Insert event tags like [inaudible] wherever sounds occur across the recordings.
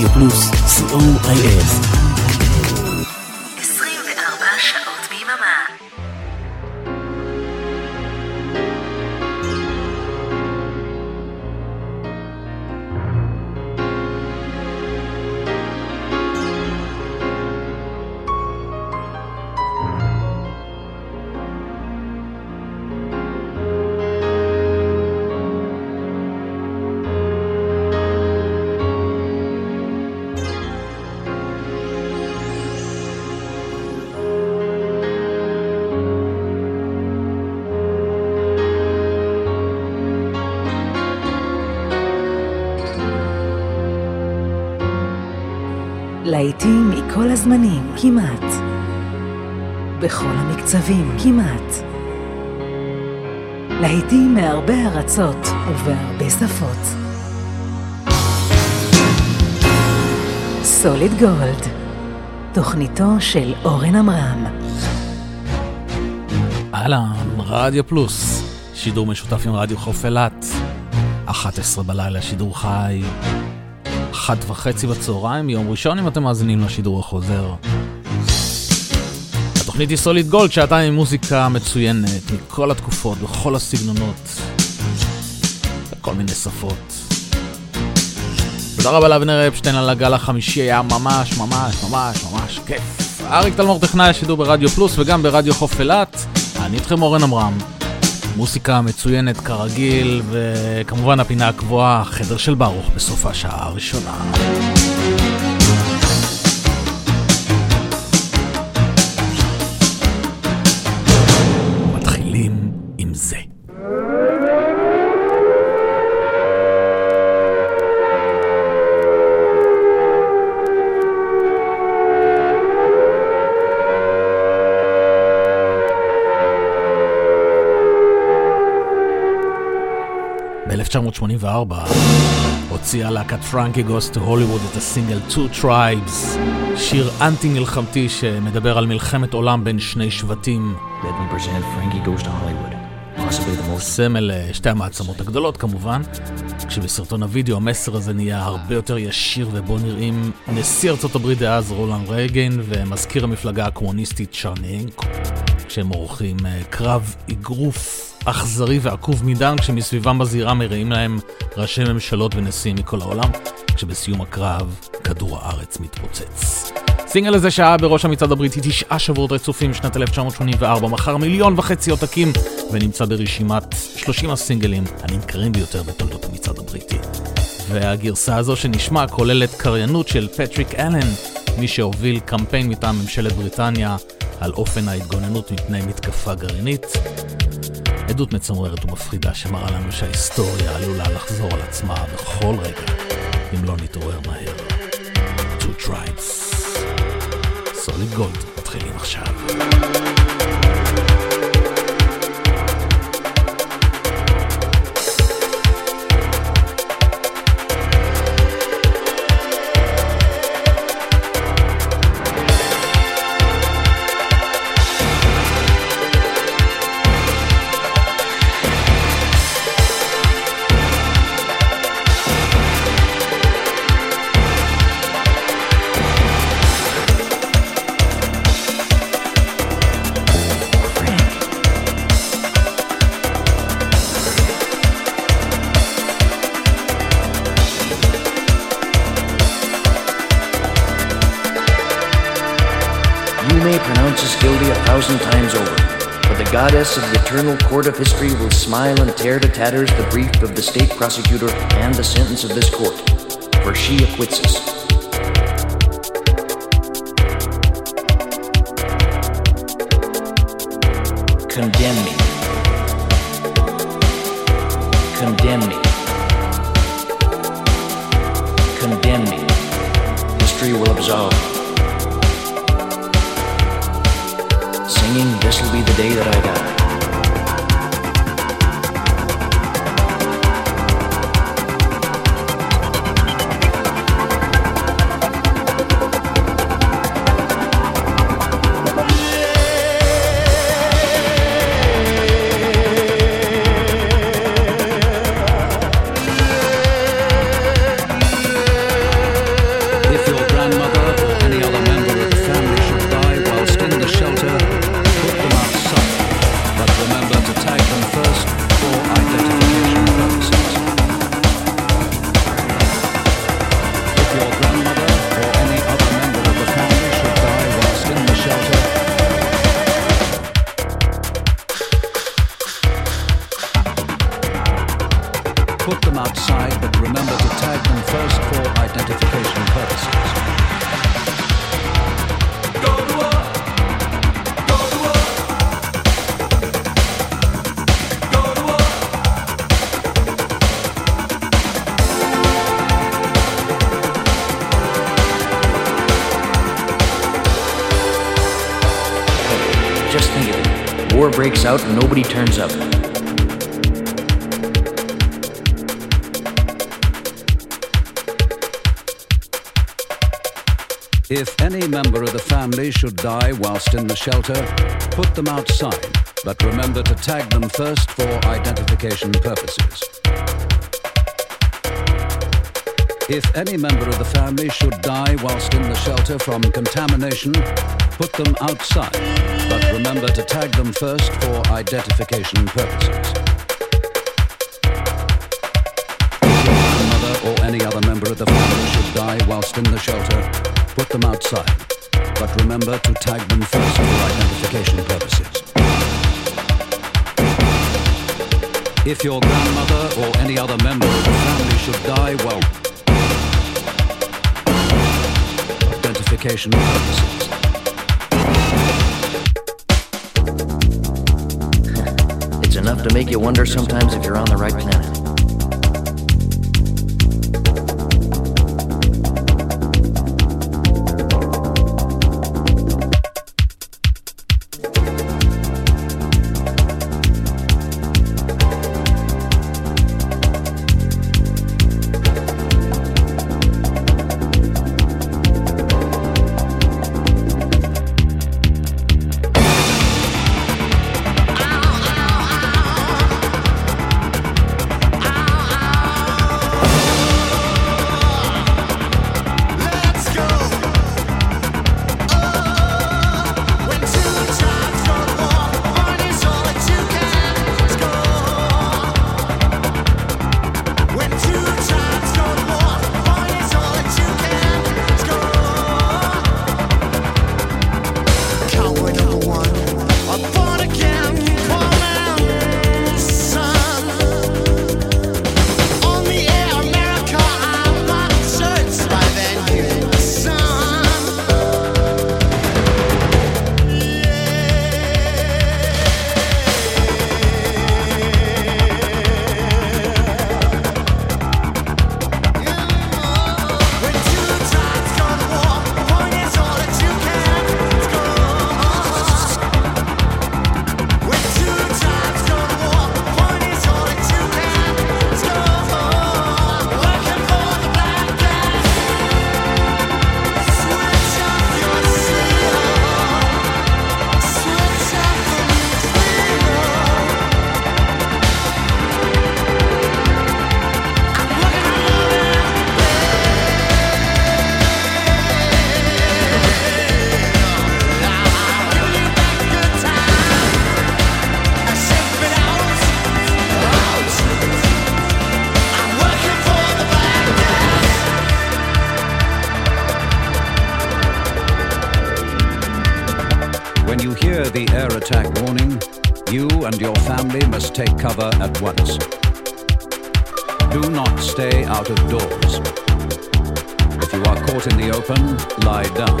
Radio Plus COIF. כמעט. בכל המקצבים, כמעט. להיטים מהרבה ארצות ובהרבה שפות. סוליד גולד, תוכניתו של אורן עמרם. אהלן, רדיו פלוס, שידור משותף עם רדיו חוף אילת. 11 בלילה, שידור חי. אחת וחצי בצהריים, יום ראשון אם אתם מאזינים לשידור החוזר. התוכנית היא סוליד גולד, שעתיים עם מוזיקה מצוינת, מכל התקופות, בכל הסגנונות, בכל מיני שפות. תודה רבה לאבנר אפשטיין על הגל החמישי, היה ממש ממש ממש ממש כיף. אריק תלמור טכנאי השידור ברדיו פלוס וגם ברדיו חוף אילת. אני איתכם אורן עמרם. מוסיקה מצוינת כרגיל, וכמובן הפינה הקבועה, חדר של ברוך בסוף השעה הראשונה. ב-1984 הוציאה להקת פרנקי גוס טו הוליווד את הסינגל Two Tribes, שיר אנטי מלחמתי שמדבר על מלחמת עולם בין שני שבטים. סמל אה, שתי המעצמות הגדולות כמובן, כשבסרטון הוידאו המסר הזה נהיה הרבה יותר ישיר ובו נראים נשיא ארצות הברית דאז רולנד רייגן ומזכיר המפלגה הקומוניסטית צ'רניאנקו, כשהם עורכים אה, קרב אגרוף אכזרי ועקוב מדם כשמסביבם בזירה מראים להם ראשי ממשלות ונשיאים מכל העולם, כשבסיום הקרב כדור הארץ מתפוצץ. סינגל הזה שהיה בראש המצעד הבריטי תשעה שבועות רצופים שנת 1984, מכר מיליון וחצי עותקים ונמצא ברשימת 30 הסינגלים הנמכרים ביותר בתולדות המצעד הבריטי. והגרסה הזו שנשמע כוללת קריינות של פטריק אלן, מי שהוביל קמפיין מטעם ממשלת בריטניה על אופן ההתגוננות מפני מתקפה גרעינית. עדות מצמררת ומפחידה שמראה לנו שההיסטוריה עלולה לחזור על עצמה בכל רגע, אם לא נתעורר מהר. Two Tribes. סוליד גולד, מתחילים עכשיו. Goddess of the eternal court of history will smile and tear to tatters the brief of the state prosecutor and the sentence of this court, for she acquits us. Condemn me. Condemn me. Condemn me. History will absolve. Singing, This will be the day that I die. Out and nobody turns up. If any member of the family should die whilst in the shelter, put them outside, but remember to tag them first for identification purposes. If any member of the family should die whilst in the shelter from contamination, put them outside, but remember to tag them first for identification purposes. If your grandmother or any other member of the family should die whilst in the shelter, put them outside, but remember to tag them first for identification purposes. If your grandmother or any other member of the family should die, well, identification purposes. Enough to make you wonder sometimes if you're on the right planet. At once. Do not stay out of doors. If you are caught in the open, lie down.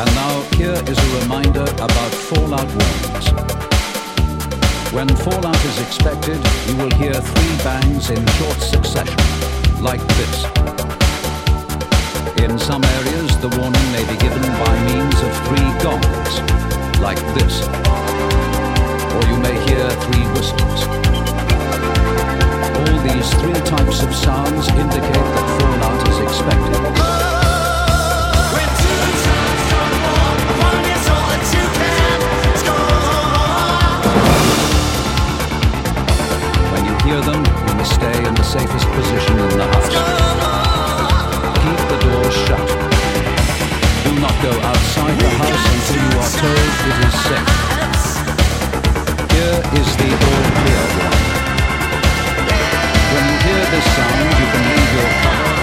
And now here is a reminder about fallout warnings. When fallout is expected, you will hear three bangs in short succession, like this. In some areas, the warning may be given by means of three gongs, like this. Or you may hear three whistles. All these three types of sounds indicate that fallout is expected. When you hear them, you must stay in the safest position in the house. Keep the doors shut. Do not go outside the house until you are told it is safe. Here is the all clear warning. When you hear this sound, you can leave your cover.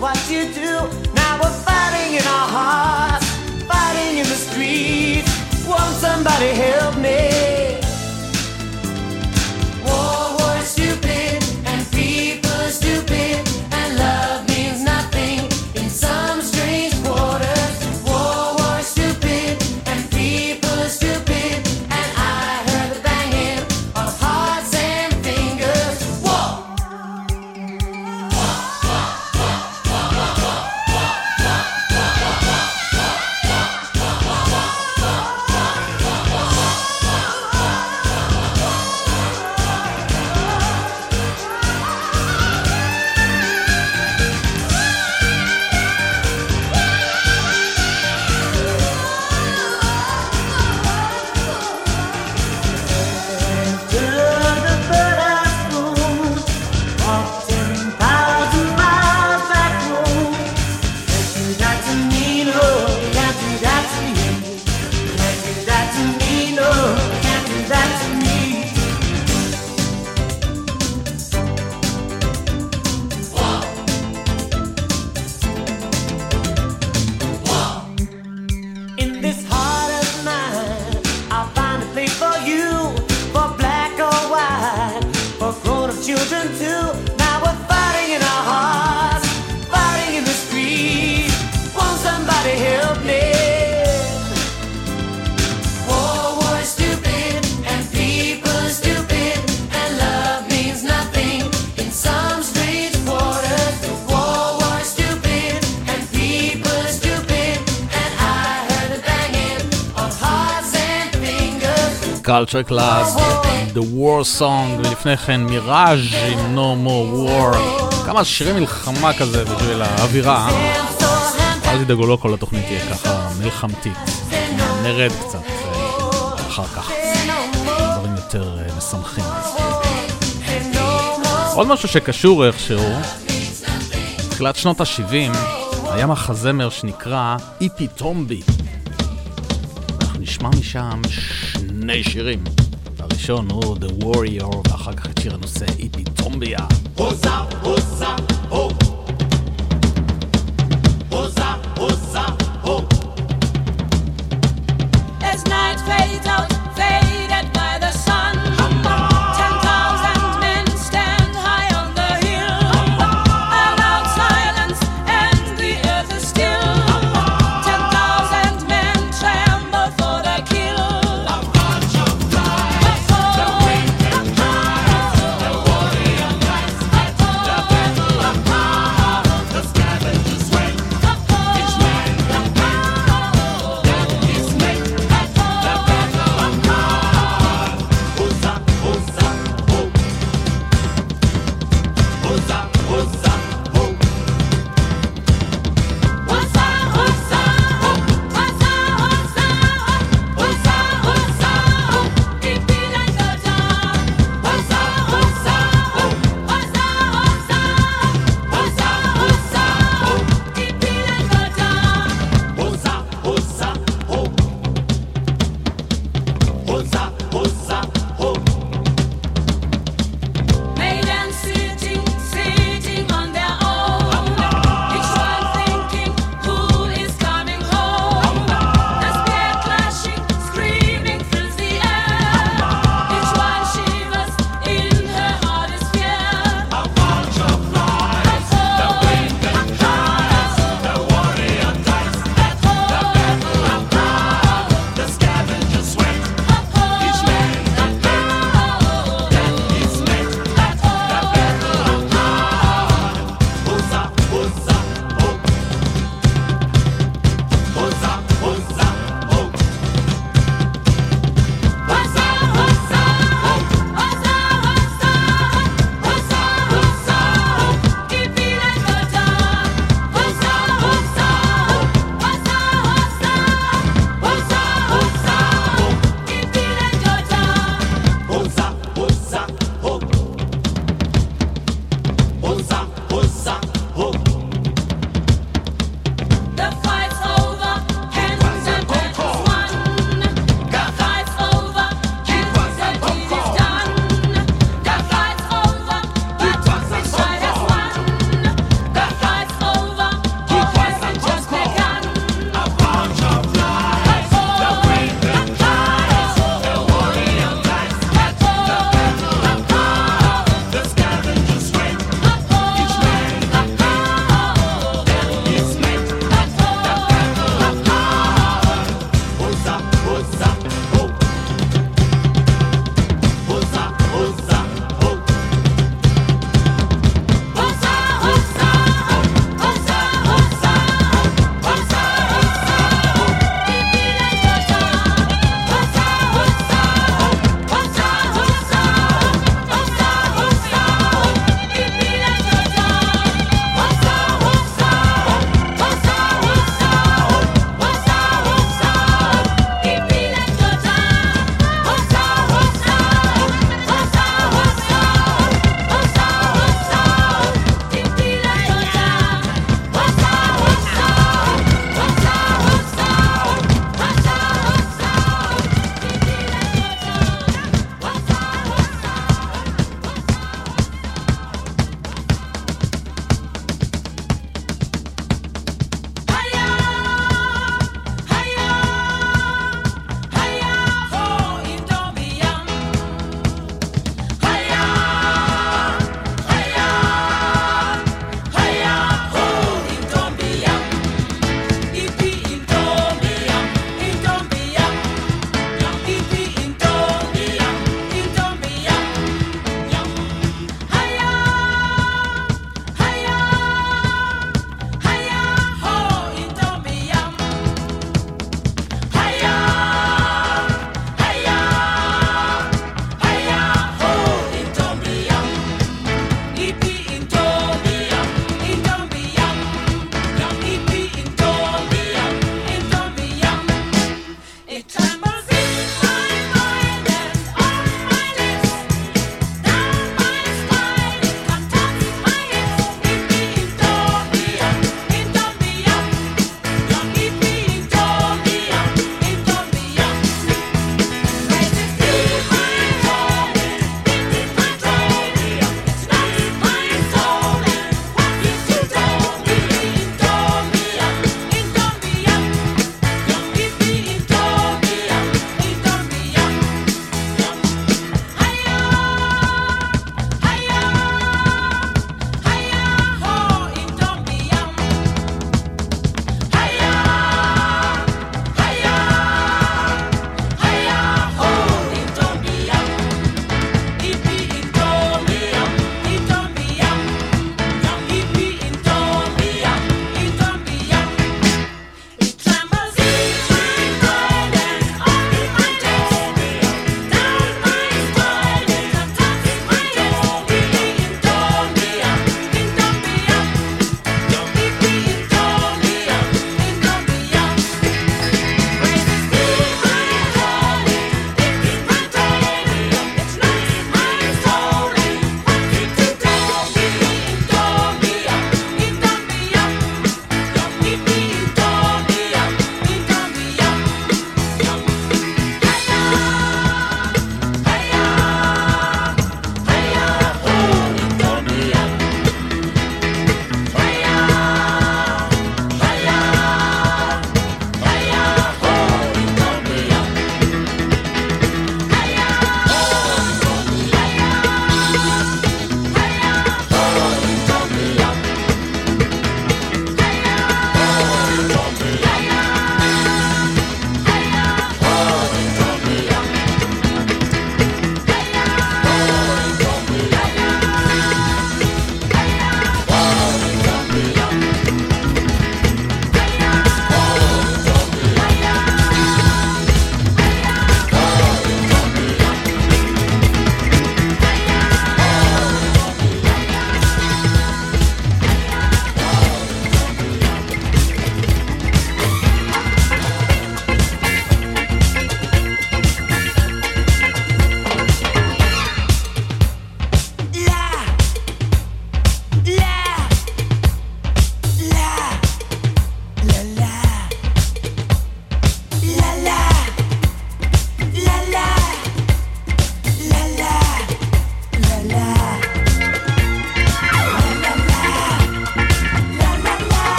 what you do. Now we're fighting in our hearts, fighting in the streets. Won't somebody help me? War Song, ולפני כן מיראז' עם No More War, כמה שירי מלחמה כזה בשביל האווירה. אל תדאגו, לא כל התוכנית תהיה ככה מלחמתית. נרד קצת אה, אחר כך, דברים יותר אה, משמחים. עוד משהו שקשור איכשהו, תחילת שנות ה-70 היה מחזמר שנקרא איפי טומבי. אנחנו נשמע משם שני שירים. הראשון הוא The Warrior, ואחר כך את שיר הנושא איפי טומביה. הוזה, הוזה, הו. הוזה,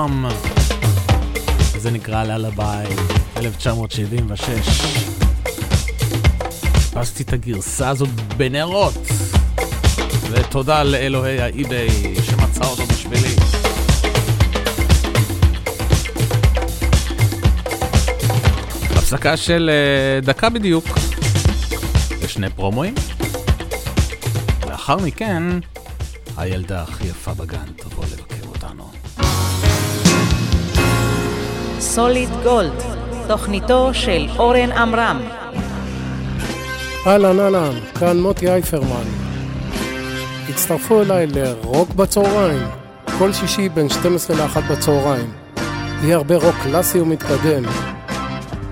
דראם. זה נקרא ללביי, 1976. חיפשתי את הגרסה הזאת בנרות, ותודה לאלוהי האי-ביי שמצא אותו בשבילי. הפסקה של אה, דקה בדיוק, ושני פרומואים. לאחר מכן, הילדה הכי יפה בגן תבוא לבקר סוליד גולד, תוכניתו של אורן עמרם. אהלן אהלן, כאן מוטי אייפרמן. הצטרפו אליי לרוק בצהריים, כל שישי בין 12 ל-1 בצהריים. יהיה הרבה רוק קלאסי ומתקדם.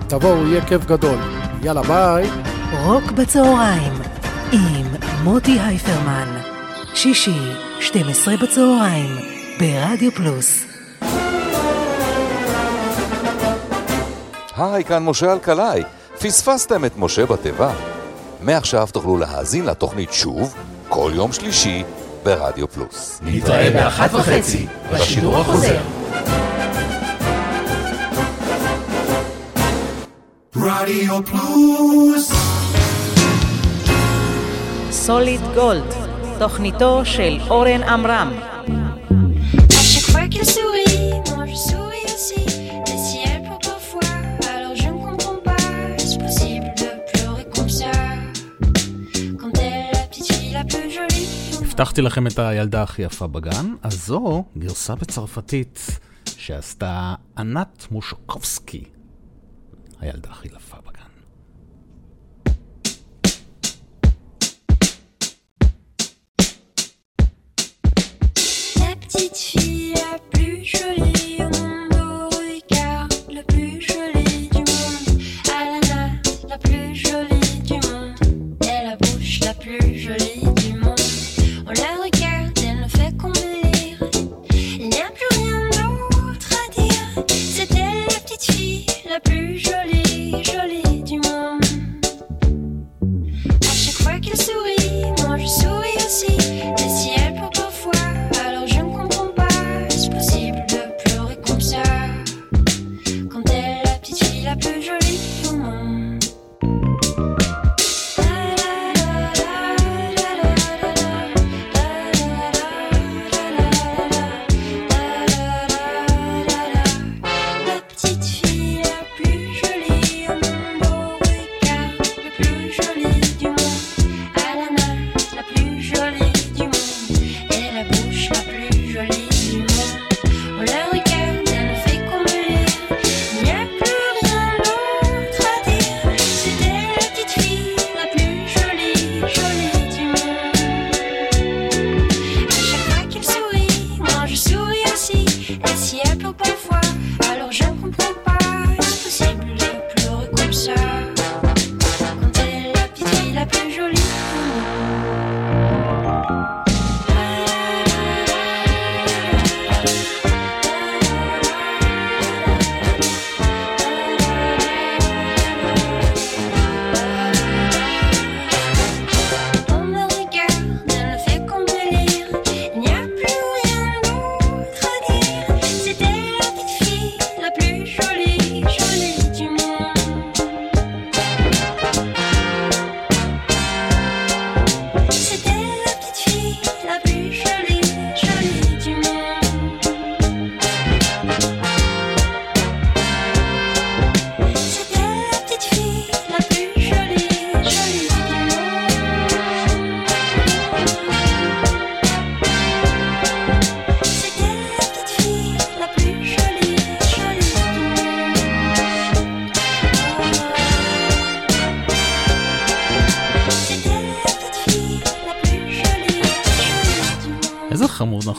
תבואו, יהיה כיף גדול. יאללה ביי. רוק בצהריים, עם מוטי הייפרמן. שישי, 12 בצהריים, ברדיו פלוס. היי, כאן משה אלקלעי. פספסתם את משה בתיבה? מעכשיו תוכלו להאזין לתוכנית שוב, כל יום שלישי, ברדיו פלוס. נתראה באחת וחצי, בשידור החוזר. רדיו פלוס סוליד גולד, תוכניתו של אורן עמרם. הבטחתי לכם את הילדה הכי יפה בגן, אז זו גרסה בצרפתית שעשתה ענת מושקובסקי, הילדה הכי יפה בגן. petite fille la plus jolie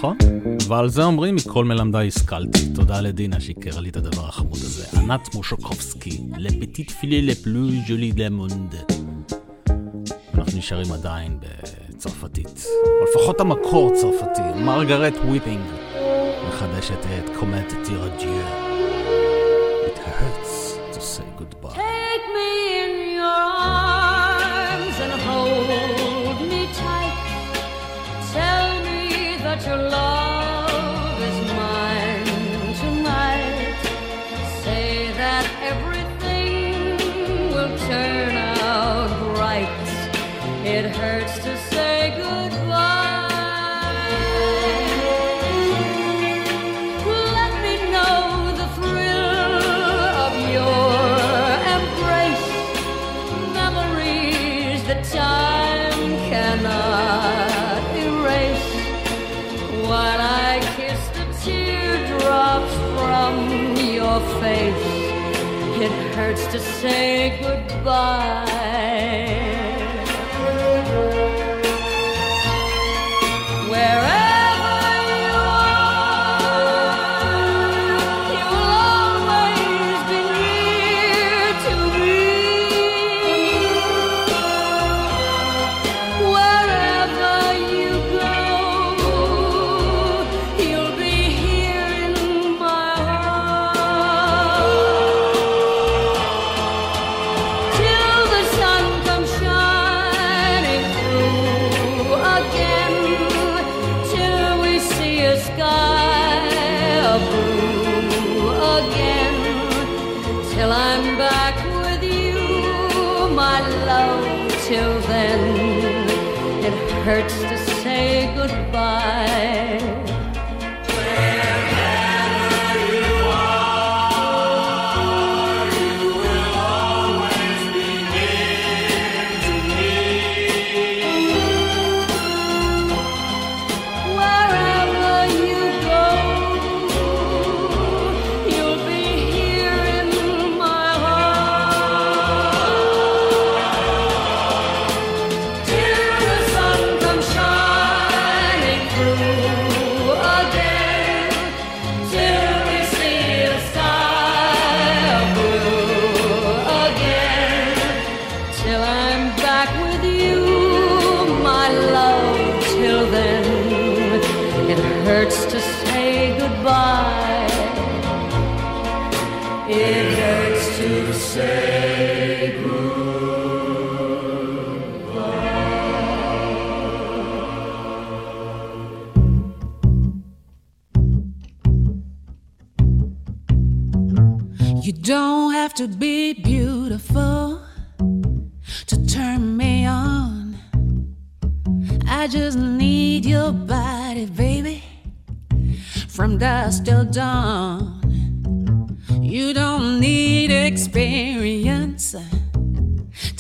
נכון? ועל זה אומרים מכל מלמדיי השכלתי. תודה לדינה שהכירה לי את הדבר החמוד הזה. ענת מושקובסקי, לפטיט פילי לפלו ז'ולי למונד. אנחנו נשארים עדיין בצרפתית. או לפחות המקור צרפתי. מרגרט וויפינג מחדשת את קומט טירג'יה. Say goodbye.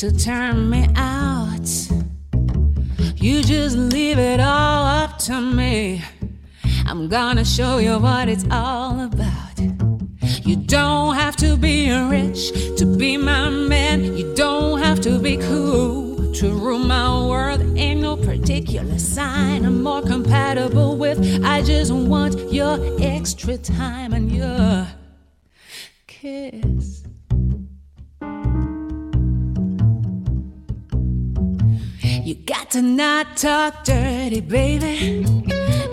To turn me out. You just leave it all up to me. I'm gonna show you what it's all about. You don't have to be rich to be my man. You don't have to be cool to rule my world. Ain't no particular sign I'm more compatible with. I just want your extra time and your kiss. You got to not talk dirty, baby,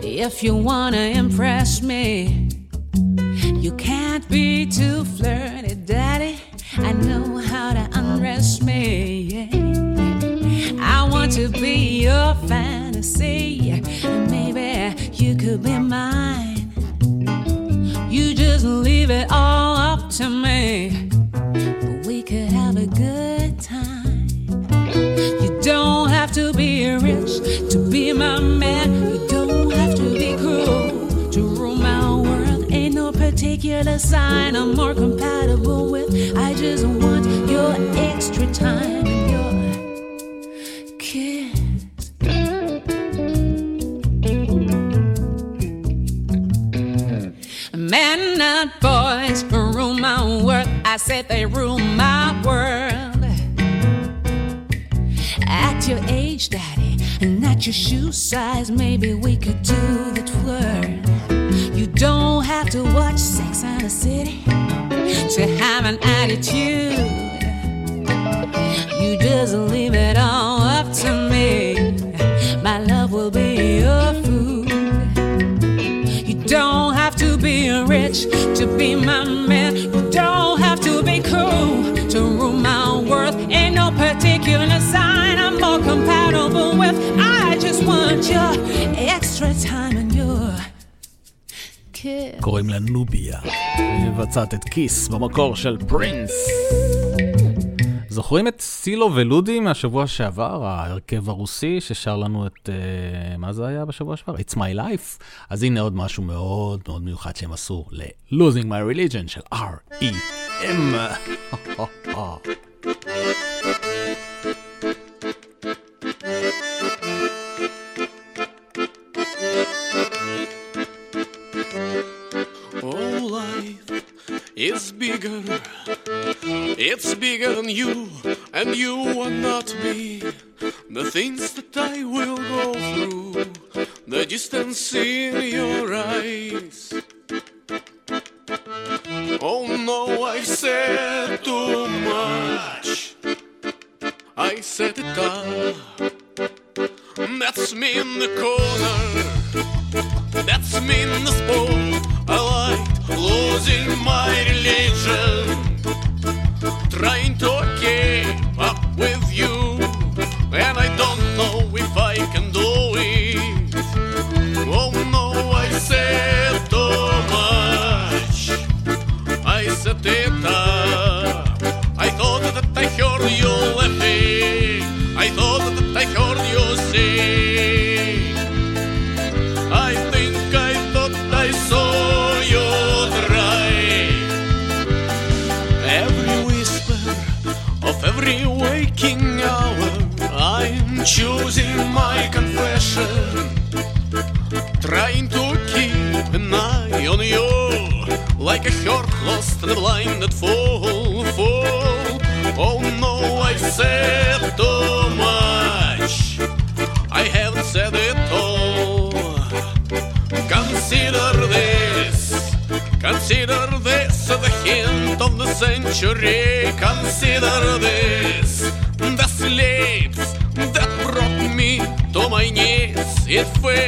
if you wanna impress me. You can't be too flirty, daddy. I know how to undress me. yeah. I want to be your fantasy, and maybe you could be mine. You just leave it all up to me. We could have a good to be rich to be my man. You don't have to be cruel to rule my world. Ain't no particular sign I'm more compatible with. I just want your extra time your kiss. Men, not boys, rule my world. I said they rule my world. At your age, daddy, and at your shoe size, maybe we could do the twirl. You don't have to watch Sex and the City to have an attitude. You just leave it all up to me. My love will be your food. You don't have to be rich to be my man. You don't have to be cool to rule my world. Ain't no particular sign More compatible with. I just want your extra time and your kiss. קוראים לה נוביה. מבצעת את כיס במקור של פרינס. זוכרים את סילו ולודי מהשבוע שעבר, ההרכב הרוסי ששר לנו את, uh, מה זה היה בשבוע שעבר? It's My Life. אז הנה עוד משהו מאוד מאוד מיוחד שהם עשו ל-Losing My Religion של R.E.M. [laughs] Oh, life is bigger. It's bigger than you, and you are not me. The things that I will go through, the distance in your eyes. Oh no, I said too much. I said it all. That's me in the corner. That's me in the sport. I like losing my religion. Trying to keep up with you. And I don't know if I can do it. Oh no, I said too much. I set it up. I heard you laughing. I thought that I heard you sing. I think I thought I saw you try. Every whisper of every waking hour, I'm choosing my confession. Trying to keep an eye on you like a heart lost and blinded fool. fool. Oh no, I said too much. I haven't said it all. Consider this, consider this the hint of the century. Consider this, the slips that brought me to my knees. It failed.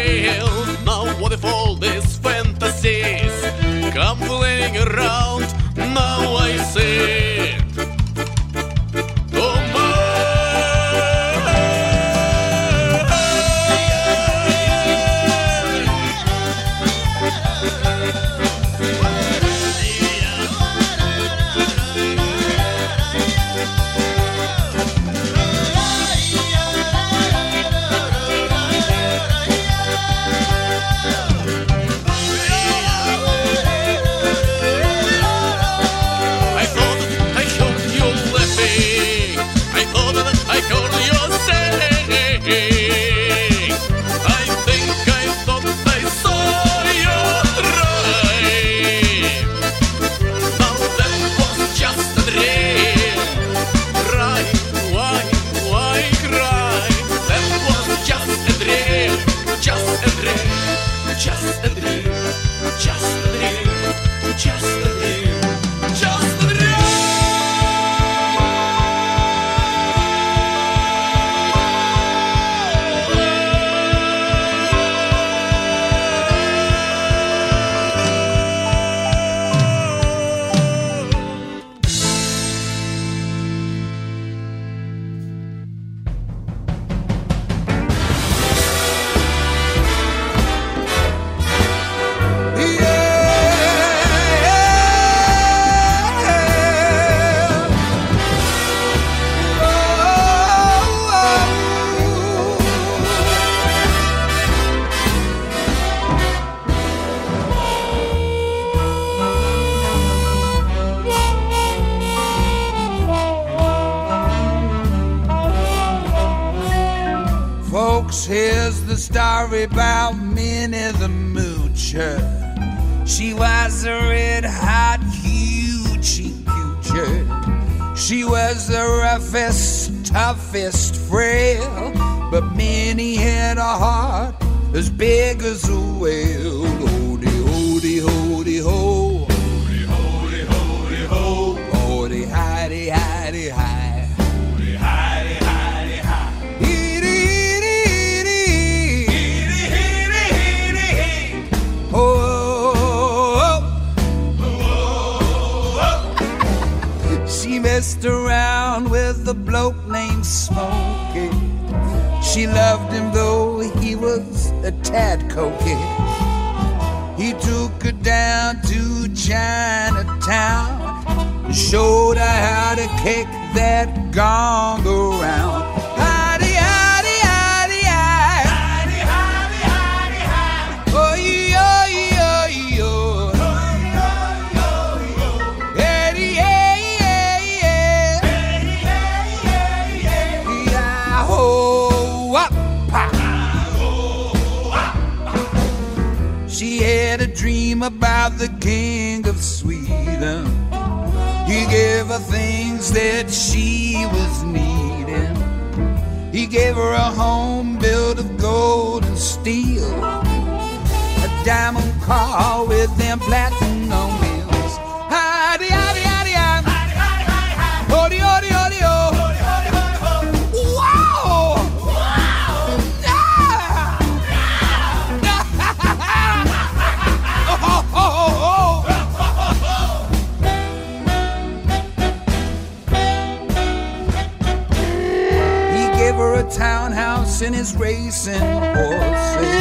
A townhouse and his racing horses.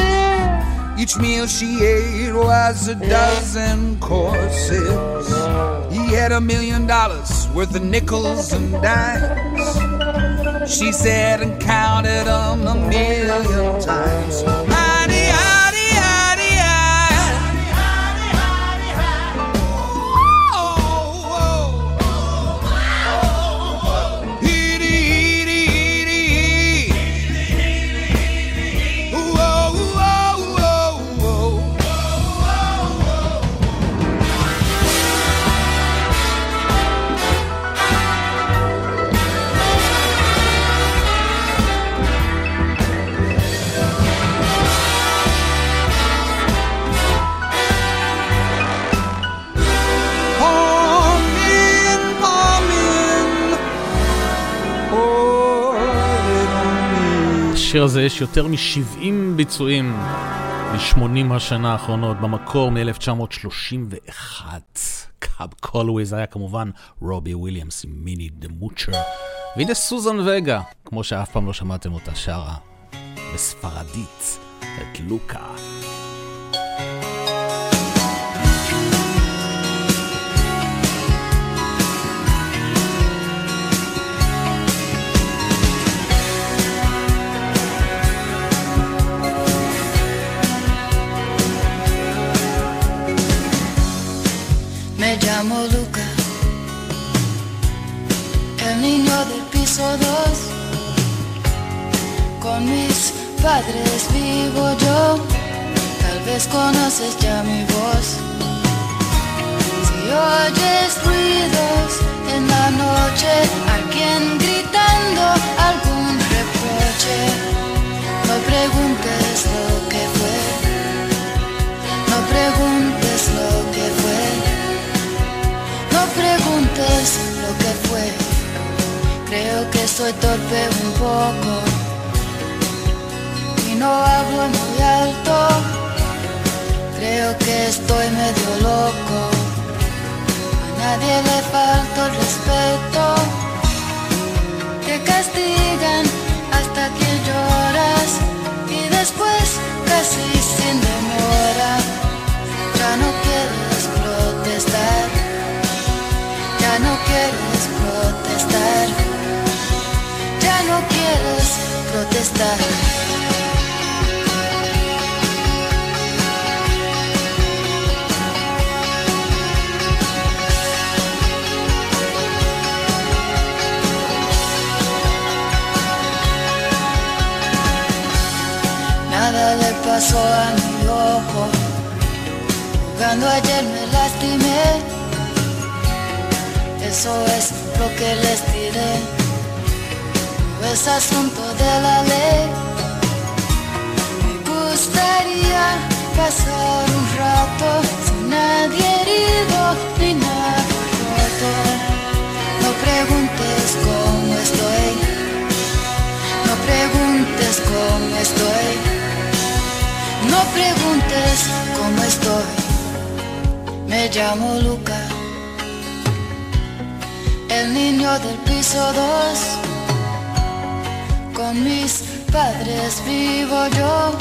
Each meal she ate was a dozen courses. He had a million dollars worth of nickels and dimes. She said and counted them a million times. לשיר הזה יש יותר מ-70 ביצועים ב-80 השנה האחרונות, במקור מ-1931. קאב קולוויז היה כמובן רובי וויליאמס עם מיני דה מוצ'ר. והנה סוזן וגה, כמו שאף פעם לא שמעתם אותה שרה, בספרדית, את לוקה. Llamo Luca, el niño del piso 2. Con mis padres vivo yo, tal vez conoces ya mi voz. Si oyes ruidos en la noche, alguien gritando algún reproche, no preguntes lo que fue, no preguntes lo que fue. Creo que soy torpe un poco. Y no hablo muy alto. Creo que estoy medio loco. A nadie le falta el respeto. Te castigan hasta que lloras. Y después, casi sin demora, ya no quieres protestar. Ya no quieres protestar. Ya no quieres protestar. Nada le pasó a mi ojo. Jugando ayer me lastimé. Eso es lo que les diré. No es asunto de la ley. Me gustaría pasar un rato sin nadie herido ni nada roto. No preguntes cómo estoy. No preguntes cómo estoy. No preguntes cómo estoy. Me llamo Luca el niño del piso 2. Con mis padres vivo yo,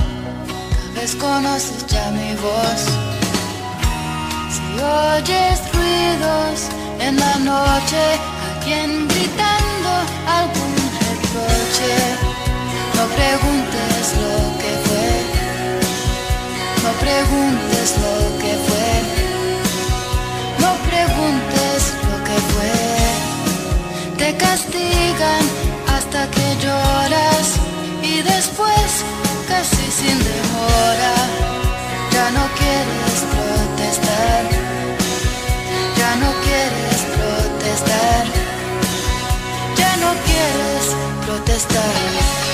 desconoces ya mi voz. Si oyes ruidos en la noche, alguien gritando algún reproche, no preguntes lo que fue, no preguntes lo que fue. castigan hasta que lloras y después, casi sin demora, ya no quieres protestar, ya no quieres protestar, ya no quieres protestar.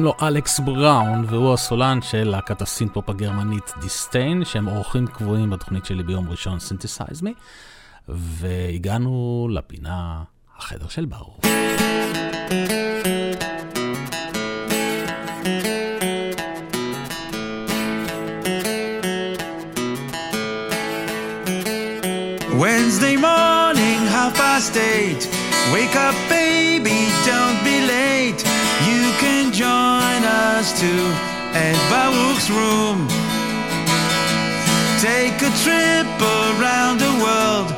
קוראים לו אלכס בראון, והוא הסולן של להקת הסינפופ הגרמנית דיסטיין, שהם אורחים קבועים בתוכנית שלי ביום ראשון, סינתסייז מי, והגענו לפינה החדר של ברוך. Wednesday morning, half past eight. Wake up, baby, don't be too at Baruch's room. Take a trip around the world.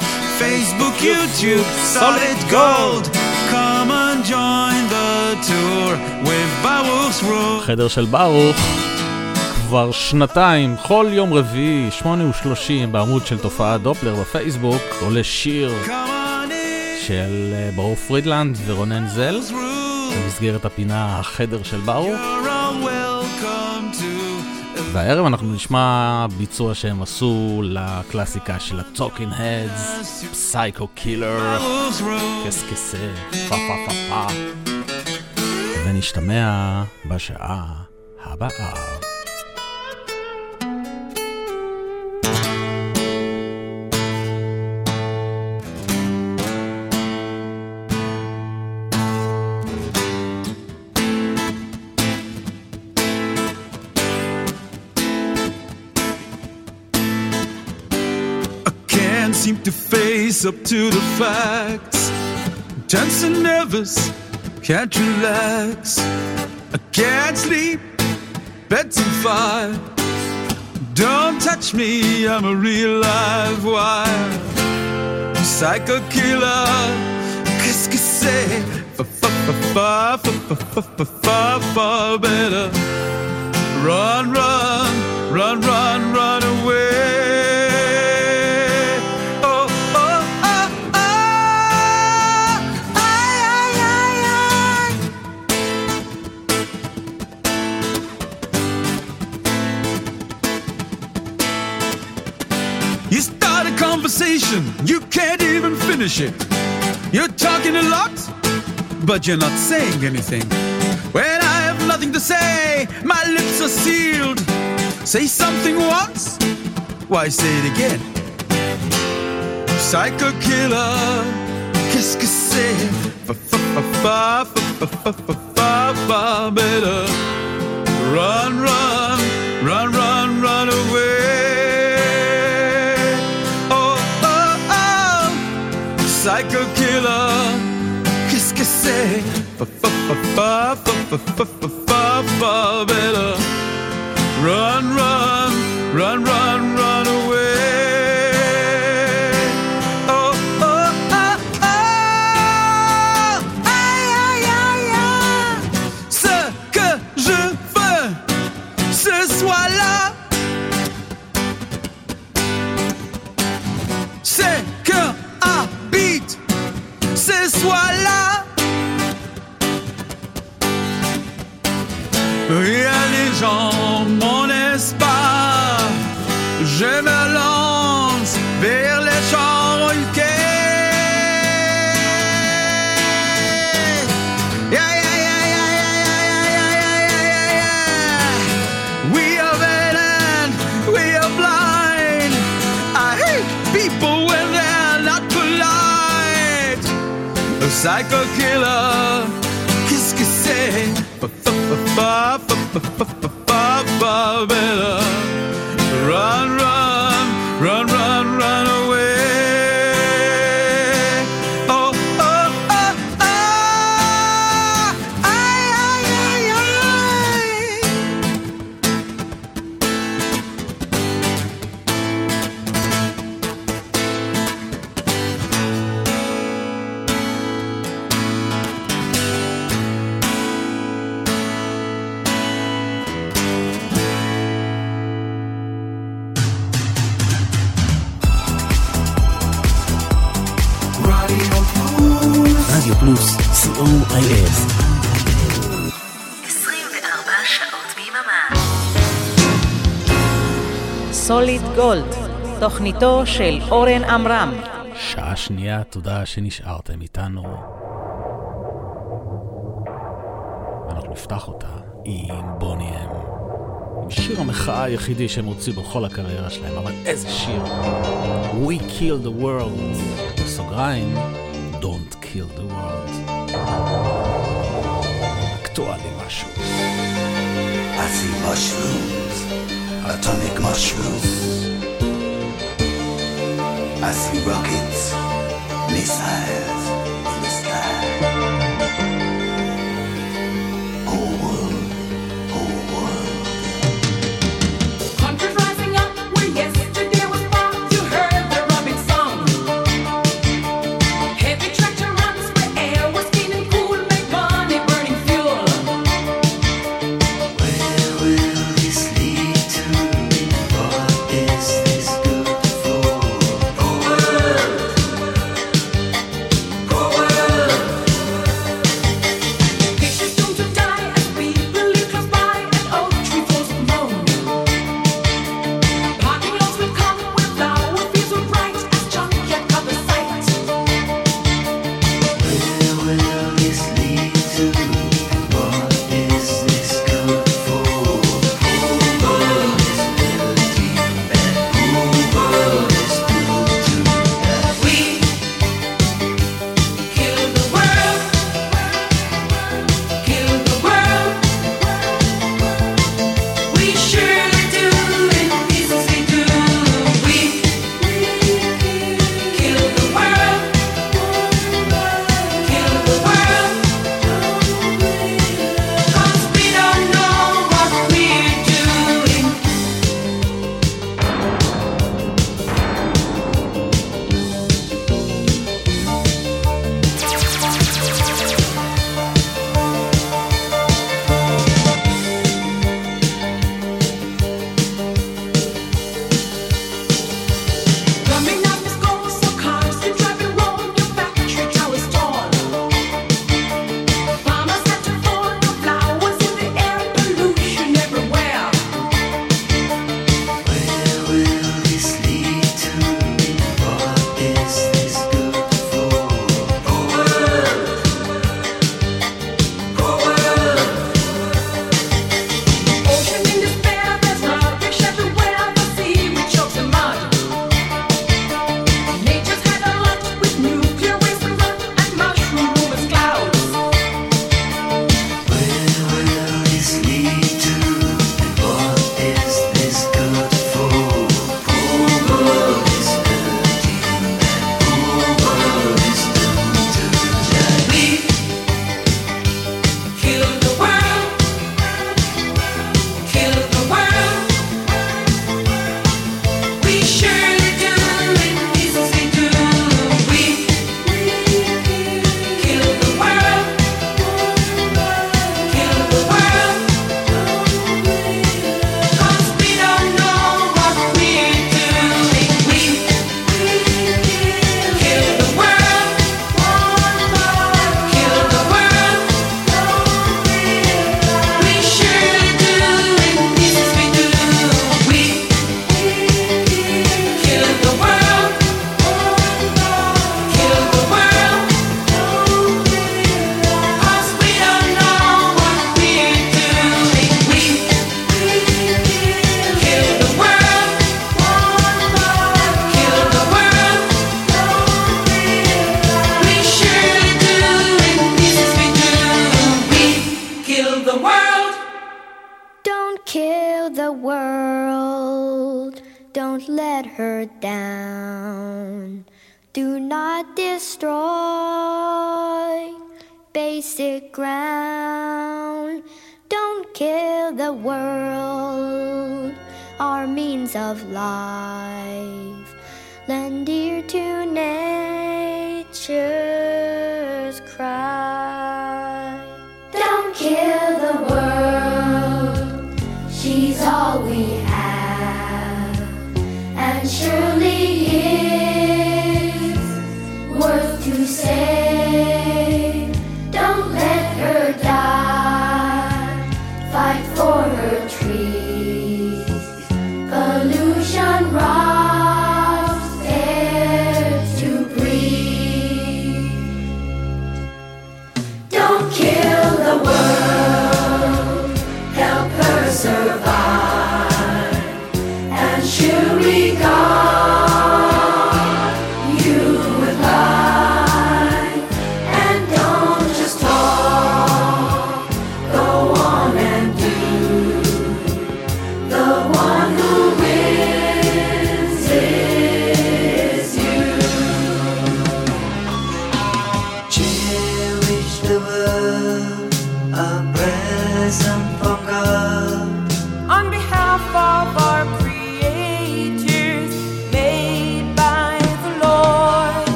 Facebook, YouTube, solid gold. Come and join the tour with Baruch's room. חדר של ברוך. כבר שנתיים, כל יום רביעי, שמונה ושלושים, בעמוד של תופעת דופלר בפייסבוק, עולה שיר של אה, ברור פרידלנד ורונן זל, במסגרת הפינה החדר של ברוך. והערב אנחנו נשמע ביצוע שהם עשו לקלאסיקה של ה-Talking Heads, פסייקו קילר, קסקסה, פה פה פה פה. ונשתמע בשעה הבאה. to the facts. Tense and nervous, can't relax. I can't sleep, bed's on fire. Don't touch me, I'm a real live wire. I'm psycho killer. Qu'est-ce que c'est? Far, far, far, far better. Run, run, run, run, run away. conversation, you can't even finish it. You're talking a lot, but you're not saying anything. When I have nothing to say, my lips are sealed. Say something once, why say it again? Psycho killer, qu'est-ce que c'est? Better. Run, run, run, run, run away. psycho killer. Qu'est-ce que c'est? Better run, run, run, run, run psycho killer. Qu'est-ce que c'est? Run, run, run, run, run. סוליד גולד, תוכניתו של אורן עמרם. שעה שנייה, תודה שנשארתם איתנו. אנחנו נפתח אותה עם בוני אם. עם שיר המחאה היחידי שהם הוציאו בכל הקריירה שלהם, אבל איזה שיר. We kill the world. בסוגריים, Don't kill the world. אקטואלי משהו. I see mushroom. atomic mushrooms, I see rockets, missiles in the sky.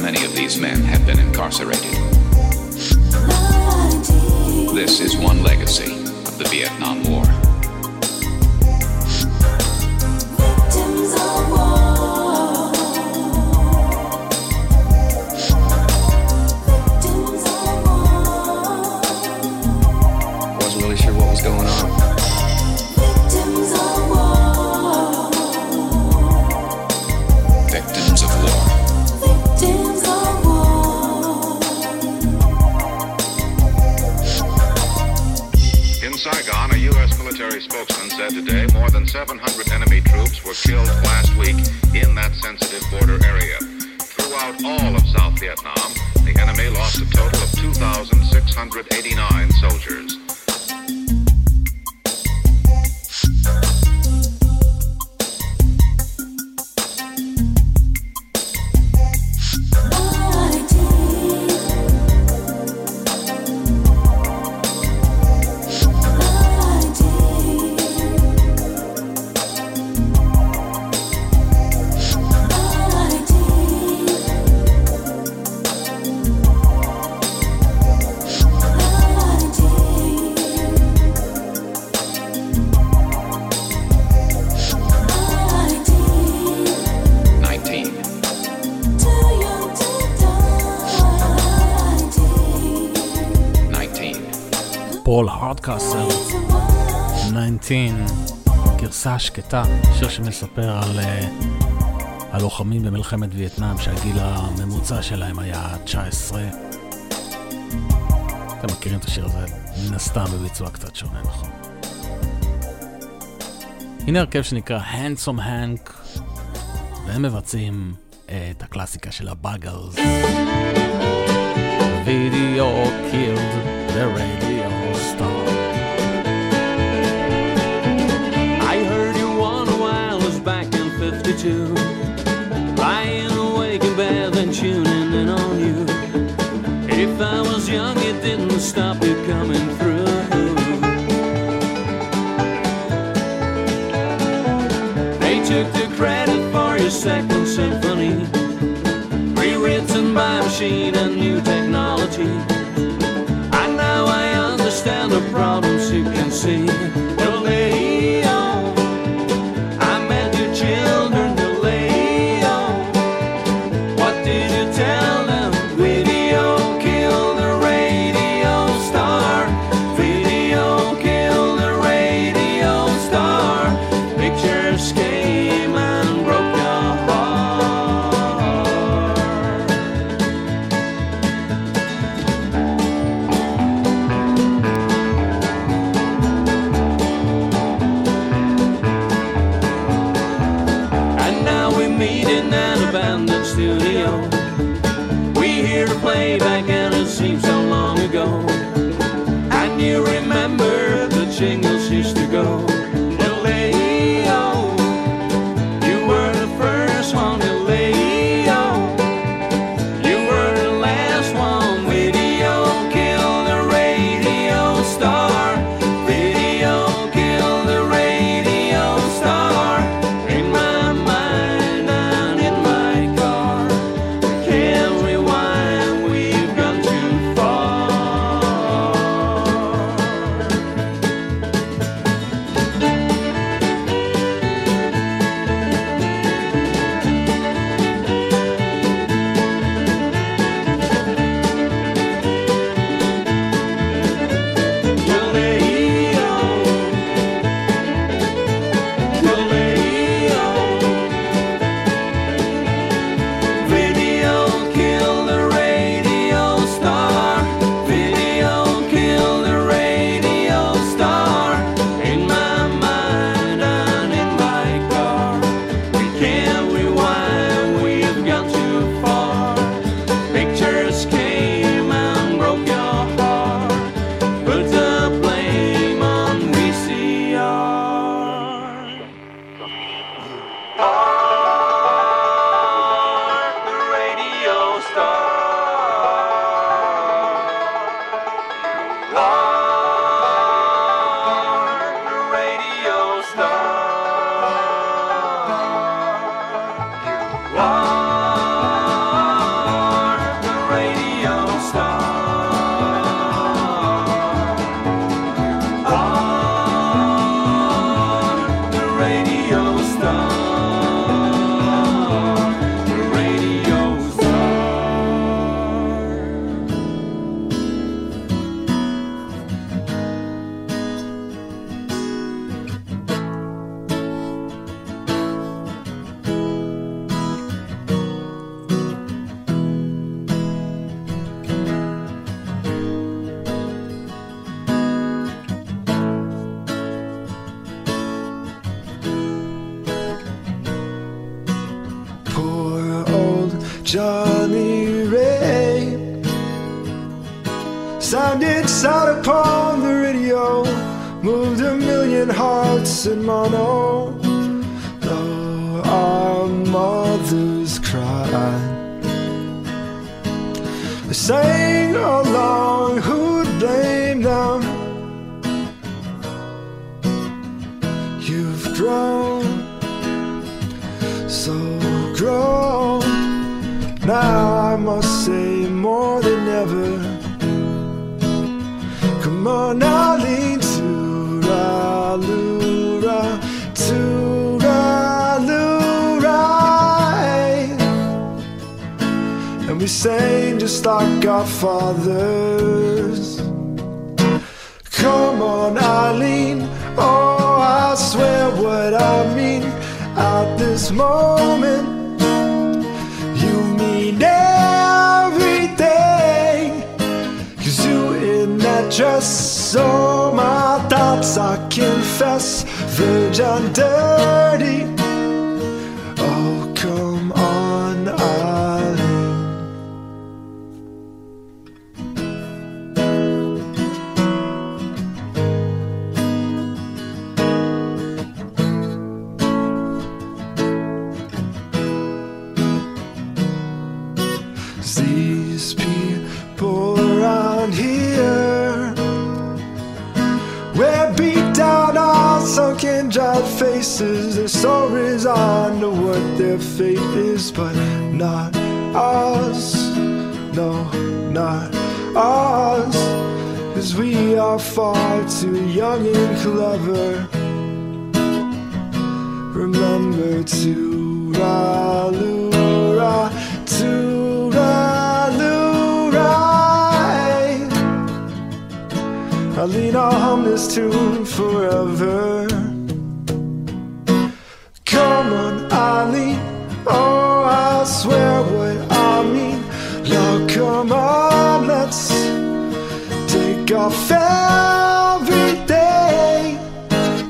many of these men have been incarcerated. This is one legacy of the Vietnam War. said today more than 700 enemy troops were killed last week in that sensitive border area. Throughout all of South Vietnam, the enemy lost a total of 2,689 soldiers. קאסר 19, גרסה שקטה, שיר שמספר על אה, הלוחמים במלחמת וייטנאם שהגיל הממוצע שלהם היה 19. אתם מכירים את השיר הזה, מן הסתם בביצוע קצת שונה, נכון? הנה הרכב שנקרא Handsome Hank, והם מבצעים אה, את הקלאסיקה של הבאגלס. video killed the rain. too. Lying awake in bed and tuning in on you. If I was young, it didn't stop you coming through. They took the credit for your second symphony, rewritten by machine and new technology. And now I understand the problems you can see. Off every day.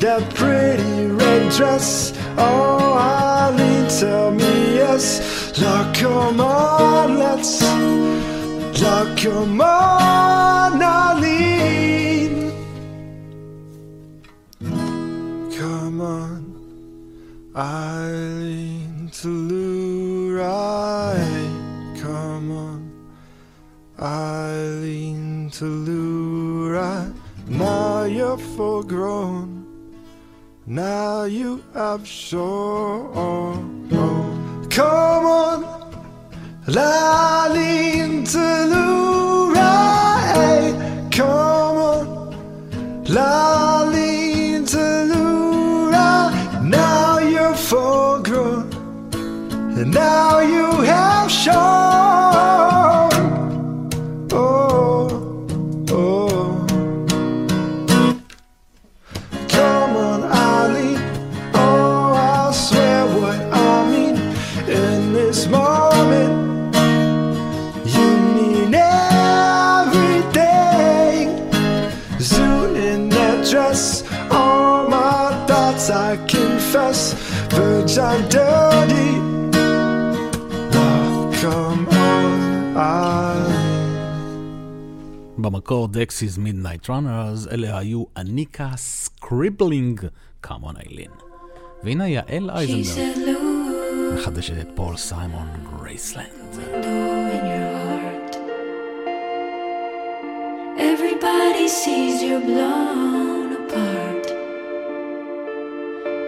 That pretty red dress. Oh, Eileen, tell me yes. Lord, come on, let's. Lord, come on, Eileen. Full grown. Now you have shown. Come on, Eileen Telluride. Come on. Now you're full grown. Now you have shown. Dirty. Love, come on, Eileen. במקור דקסיס מידנייט ראנרס, אלה היו אניקה סקריבלינג, קאמון איילין. והנה יעל אייזנברג, מחדשת את פול סיימון גרייסלנד. Everybody sees you're blown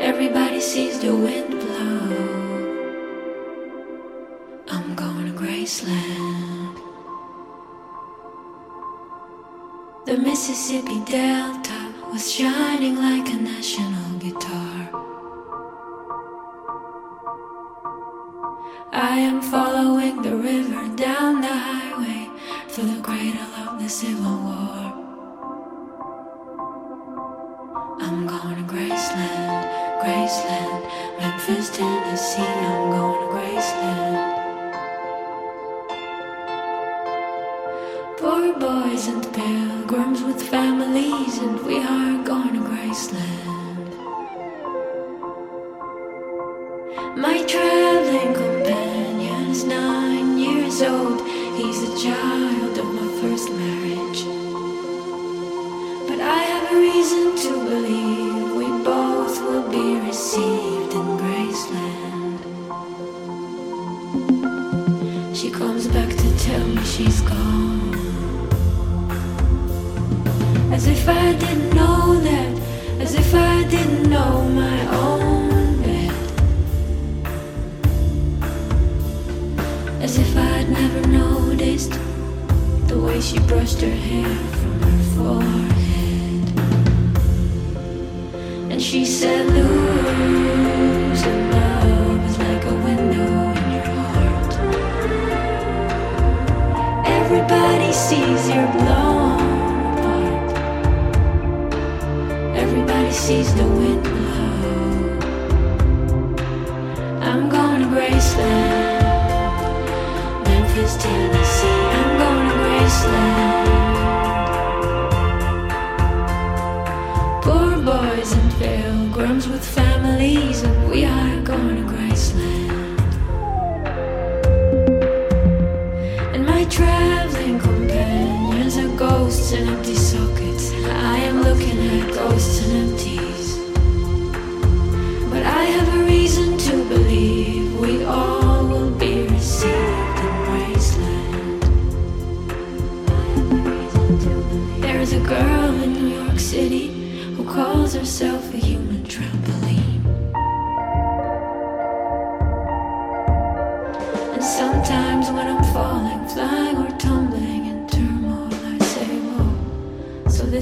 Everybody sees the wind blow. I'm going to Graceland. The Mississippi Delta was shining like a national guitar. I am following the river down the highway through the cradle of the Civil War. I'm going to Graceland, Graceland, Memphis, Tennessee. I'm going to Graceland. Poor boys and pilgrims with families, and we are going to Graceland. My traveling companion is nine years old. He's the child of my first marriage. Reason to believe we both will be received in Graceland. She comes back to tell me she's gone. As if I didn't know that, as if I didn't know my own bed. As if I'd never noticed the way she brushed her hair from her forehead. She said, Losing love is like a window in your heart. Everybody sees you're blown apart. Everybody sees the wind blow. I'm going to Graceland. Memphis, Tennessee. I'm going to Graceland. Poor boys and pilgrims with families,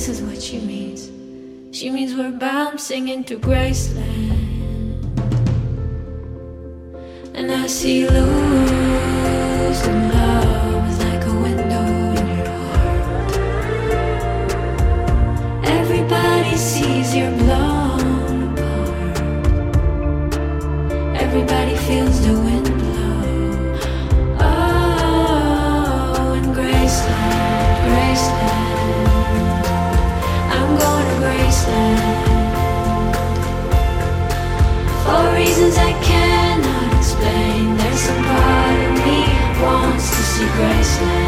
this is what she means. She means we're bouncing into Graceland. And I see losing love. grace Graceland.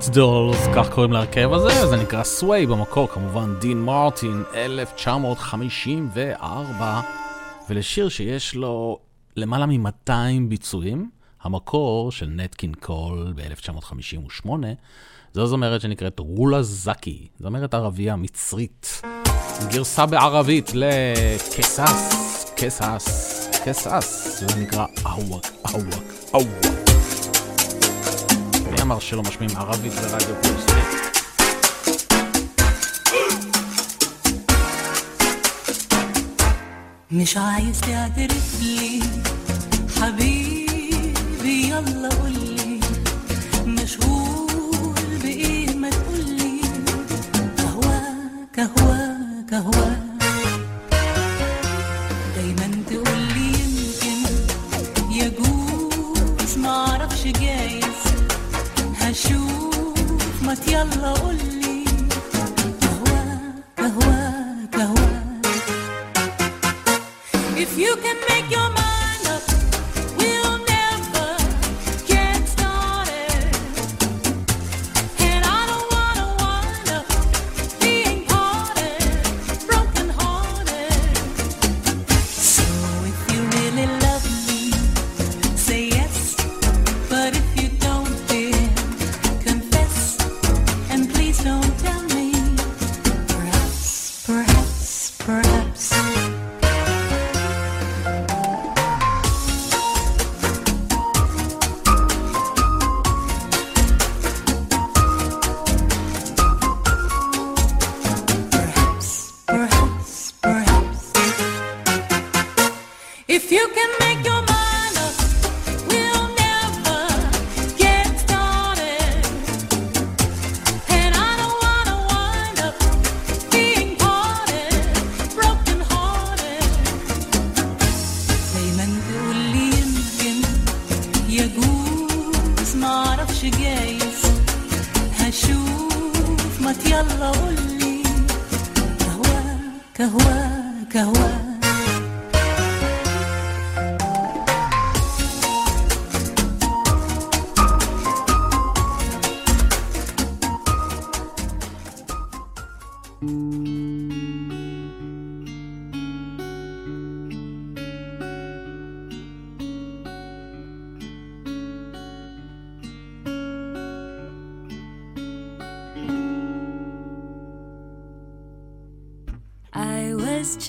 That's דולס, כך קוראים להרכב הזה, זה נקרא סווי במקור, כמובן דין מרטין, 1954, ולשיר שיש לו למעלה מ-200 ביצועים, המקור של נטקין קול ב-1958, זו זמרת שנקראת רולה זאקי, זמרת ערבייה מצרית, גרסה בערבית לקסס, קסס, קסס, זה נקרא אווק, אווק, אווק. מי אמר שלא משמיעים ערבית ברדיו פלוס? مش عايز تعترف لي حبيبي يلا قولي مشغول بإيه ما تقولي أهواك أهواك أهواك هشوف ما يلا قولي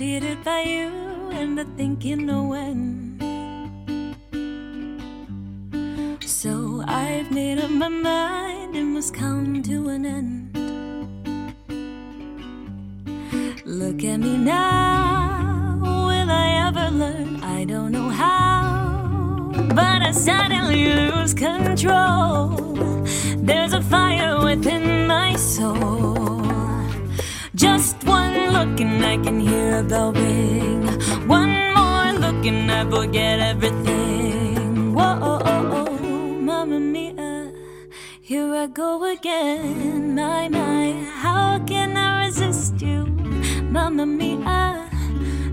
cheated by you, and I think you know when. So I've made up my mind, it must come to an end. Look at me now, will I ever learn? I don't know how, but I suddenly lose control. There's a fire within my soul. Just look I can hear a bell ring. One more look and I forget everything. Whoa, oh, oh, oh, mamma mia, here I go again. My, my, how can I resist you? Mamma mia,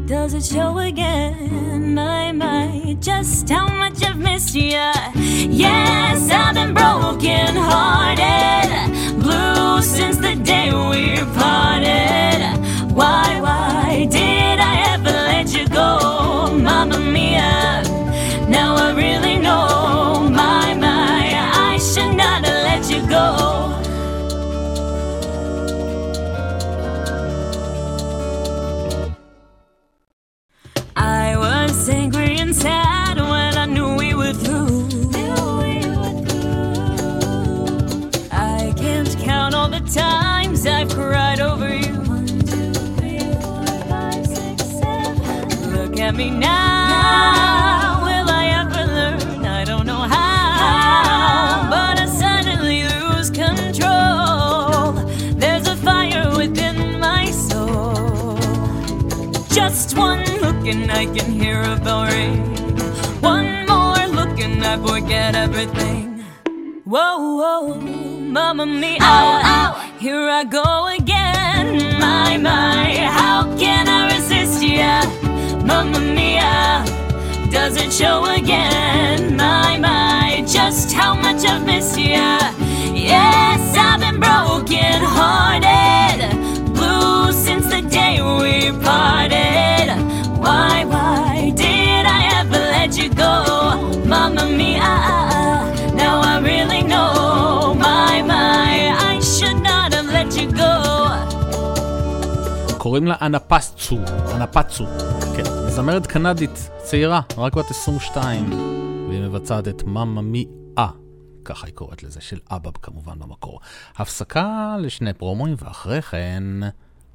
does it show again? My, my, just how much I've missed you. Yes, I've been broken hearted, blue since the day we parted. Why, why at me now. Will I ever learn? I don't know how. But I suddenly lose control. There's a fire within my soul. Just one look and I can hear a bell ring. One more look and I forget everything. Whoa, whoa, mamma mia. Oh, oh, oh. Here I go again. My, my, how can I resist ya? Mamma mia, does it show again? My, my, just how much I've missed you. Yes, I've been broken hearted, blue since the day we parted. Why, why did I ever let you go? Mamma mia, now I really know. My, my, I should not have let you go. קוראים לה אנפסצו, אנפצו, כן. זמרת קנדית צעירה, רק בת 22, והיא מבצעת את מאמא מי אה, ככה היא קוראת לזה, של אבא כמובן במקור. הפסקה לשני פרומואים, ואחרי כן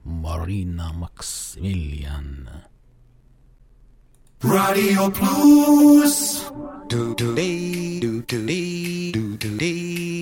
מרינה מקסימיליאן. רדיו פלוס דו דו די דו דו די דו דו די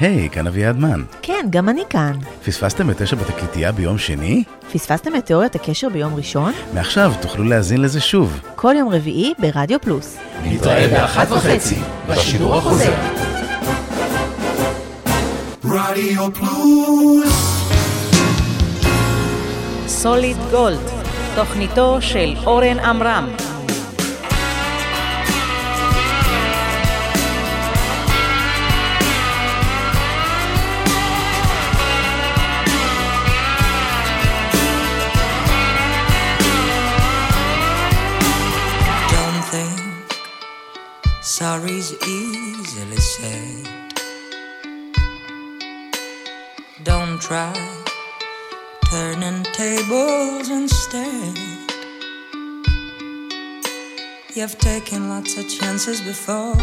היי, כאן אביעד מן. כן, גם אני כאן. פספסתם את תשע בתקליטייה ביום שני? פספסתם את תיאוריית הקשר ביום ראשון? מעכשיו תוכלו להאזין לזה שוב. כל יום רביעי ברדיו פלוס. נתראה באחת וחצי בשידור החוזר. רדיו פלוס סוליד גולד, תוכניתו של אורן עמרם. Sorry's easily said. Don't try turning tables instead. You've taken lots of chances before,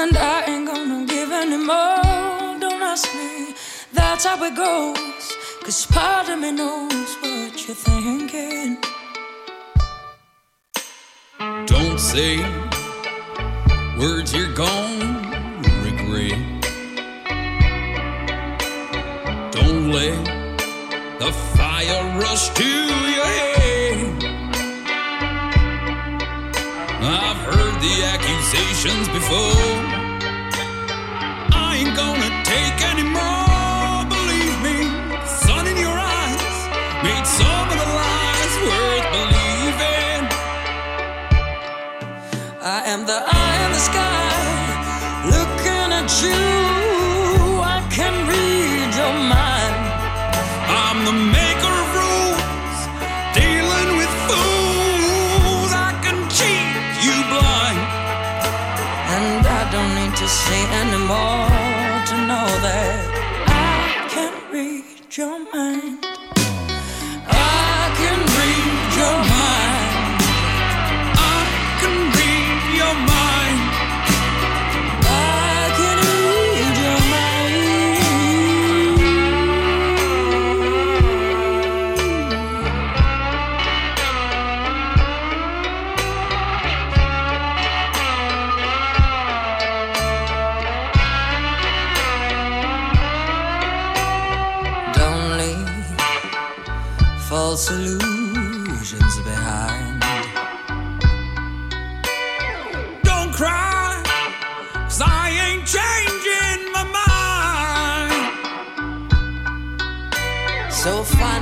and I ain't gonna give any more. Don't ask me, that's how it goes. Cause part of me knows what you're thinking. Don't say words you're gonna regret. Don't let the fire rush to your head. I've heard the accusations before. I ain't gonna take any more. Believe me, sun in your eyes made some of the lies worth believing. I am the the sky,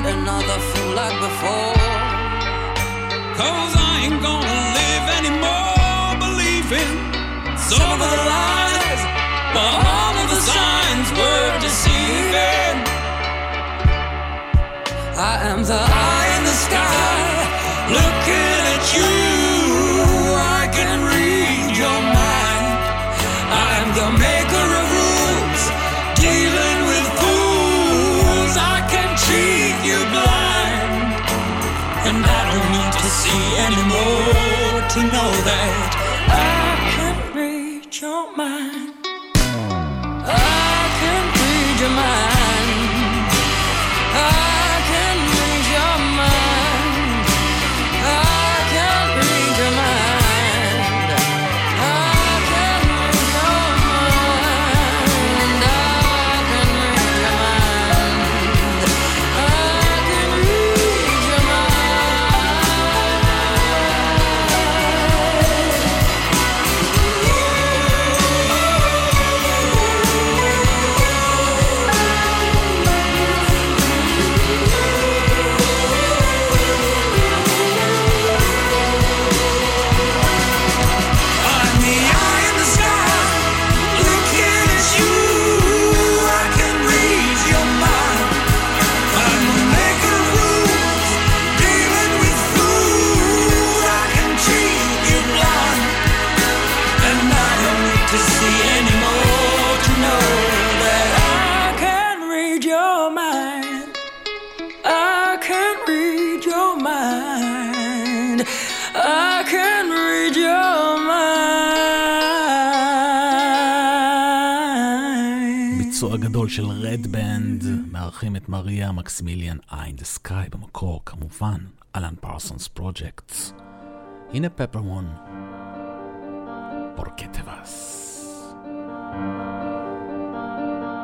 another fool like before. Cause I ain't gonna live anymore believing some of the lies, but all of the signs were deceiving. I am the eye in the sky, looking at you. Anymore to know that I can read your mind. I can read your mind. רול של רד בנד, מארחים את מריה מקסימיליאן איין דה סקאי במקור, כמובן, אלן פרסונס פרוג'קט. הנה פפרמון, פורקטבס.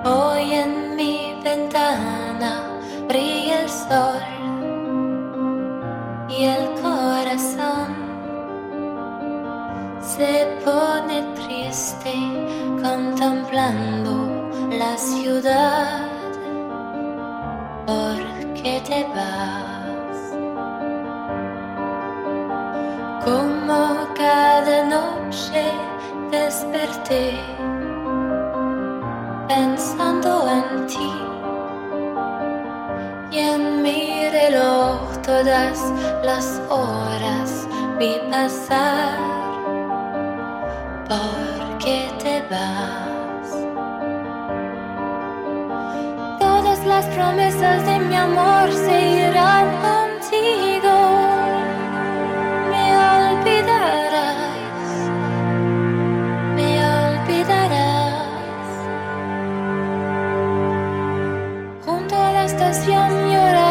Hoy en mi ventana brilla se pone triste contemplando la ciudad. ¿Por qué te vas? Como cada noche desperté pensando en ti y en mi reloj todas las horas vi pasar. ¿Por qué te vas? Todas las promesas de mi amor se irán contigo. Me olvidarás, me olvidarás. Junto a la estación lloraré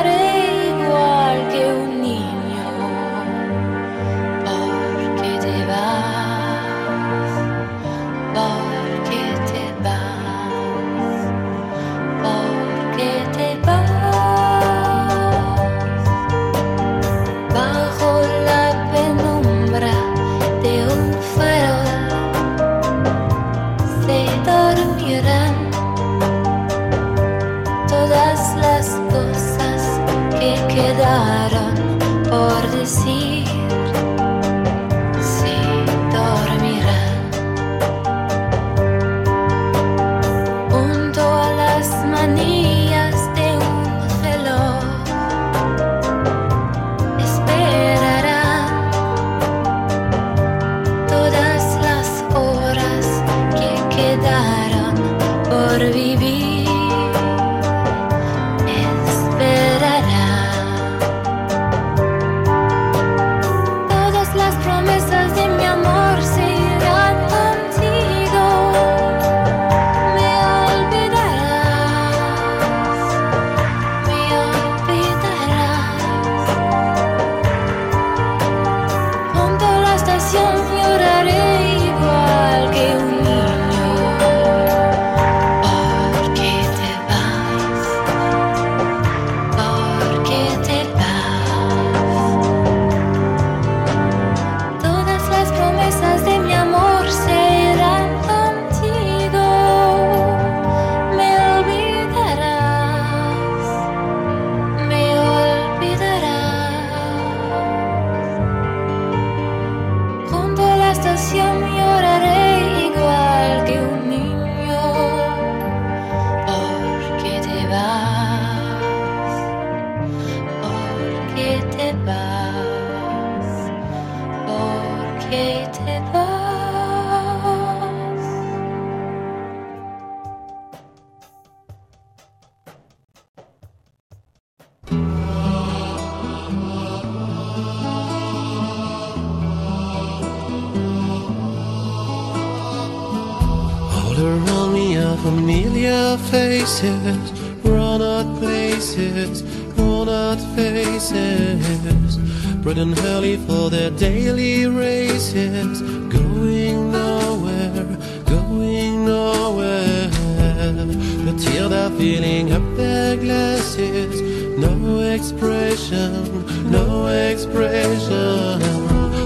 familiar faces, run out places, run out faces, bright and early for their daily races, going nowhere, going nowhere. The they're filling up their glasses, no expression, no expression.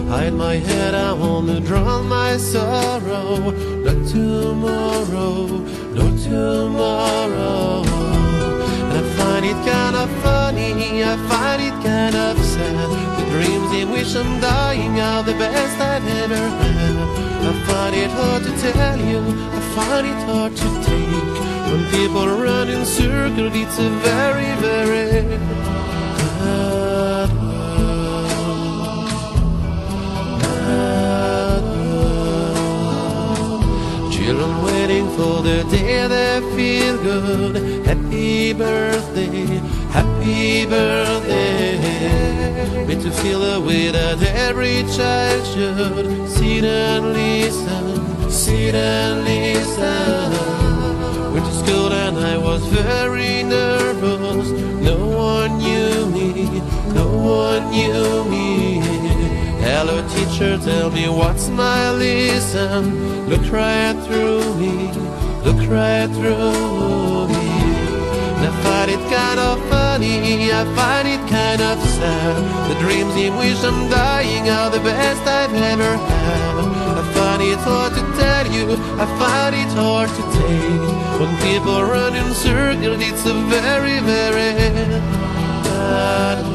Hide my head, I wanna drown my sorrow. Not tomorrow, no tomorrow. And I find it kind of funny, I find it kind of sad. In which I'm dying of the best I've ever had. I find it hard to tell you, I find it hard to take. When people run in circles, it's a very, very hard world. Hard world. Children waiting for the day they feel good. Happy birthday, happy birthday. Made to feel the way that every child should. Sit and listen, sit and listen. When to school and I was very nervous. No one knew me, no one knew me. Hello, teacher, tell me what's my lesson. Look right through me, look right through me. And I find it kind of oh, funny, I find it kind of sad. The dreams in which I'm dying are the best I've ever had. I find it hard to tell you, I find it hard to take. When people run in circles, it's a very, very bad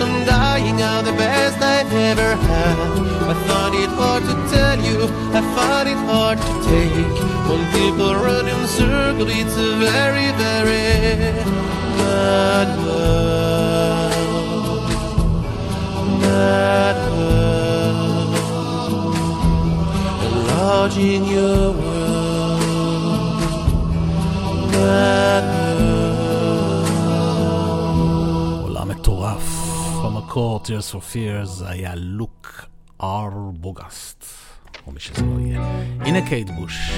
I'm dying are the best I've ever had. I find it hard to tell you, I find it hard to take. When people run in circles, it's a very, very bad world. Bad world. Enlarging your world. Bad במקור Tears for Fears זה היה לוק אר בוגסט, או מי שזה לא יהיה. הנה קייט בוש.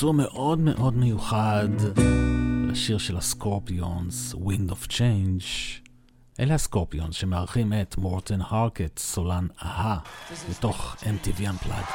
ביצוע מאוד מאוד מיוחד לשיר של הסקורפיונס, Wind of Change. אלה הסקורפיונס שמארחים את מורטן הרקט, סולן אהה, לתוך MTV Unplugged.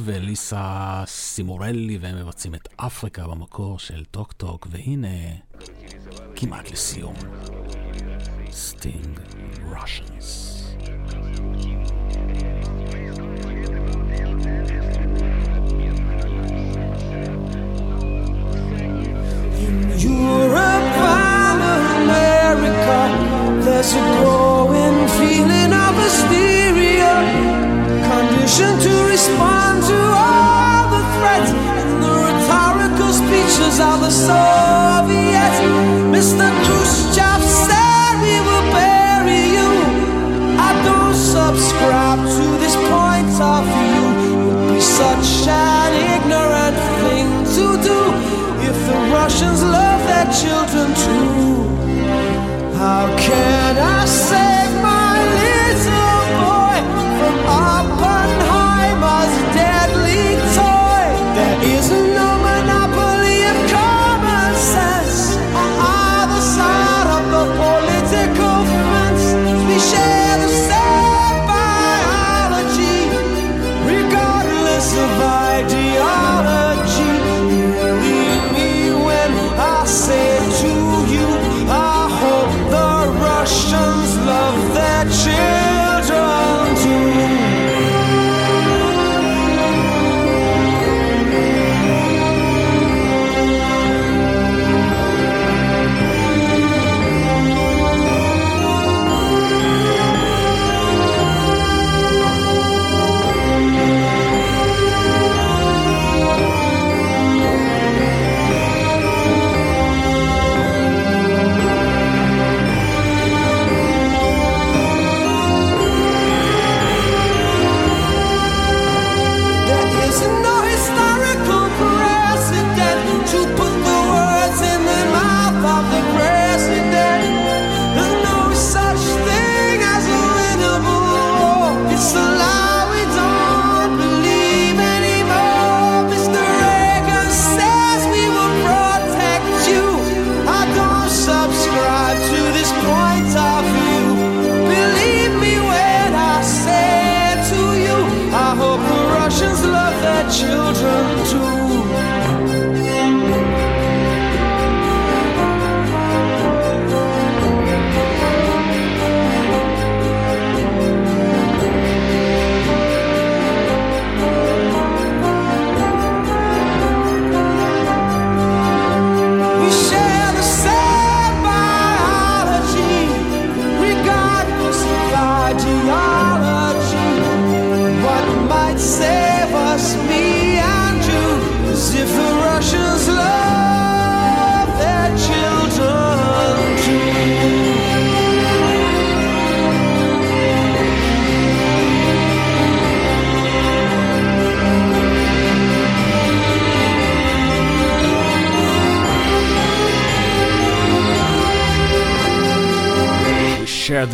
וורד וליסה סימורלי, והם מבצעים את אפריקה במקור של טוק טוק, והנה, כמעט לסיום, סטינג ראשנס. Europe and America, there's a growing feeling of hysteria. Conditioned Pictures of the Soviets. Mr. Khrushchev said we will bury you. I don't subscribe to this point of view. It would be such an ignorant thing to do if the Russians love their children too. How can I say?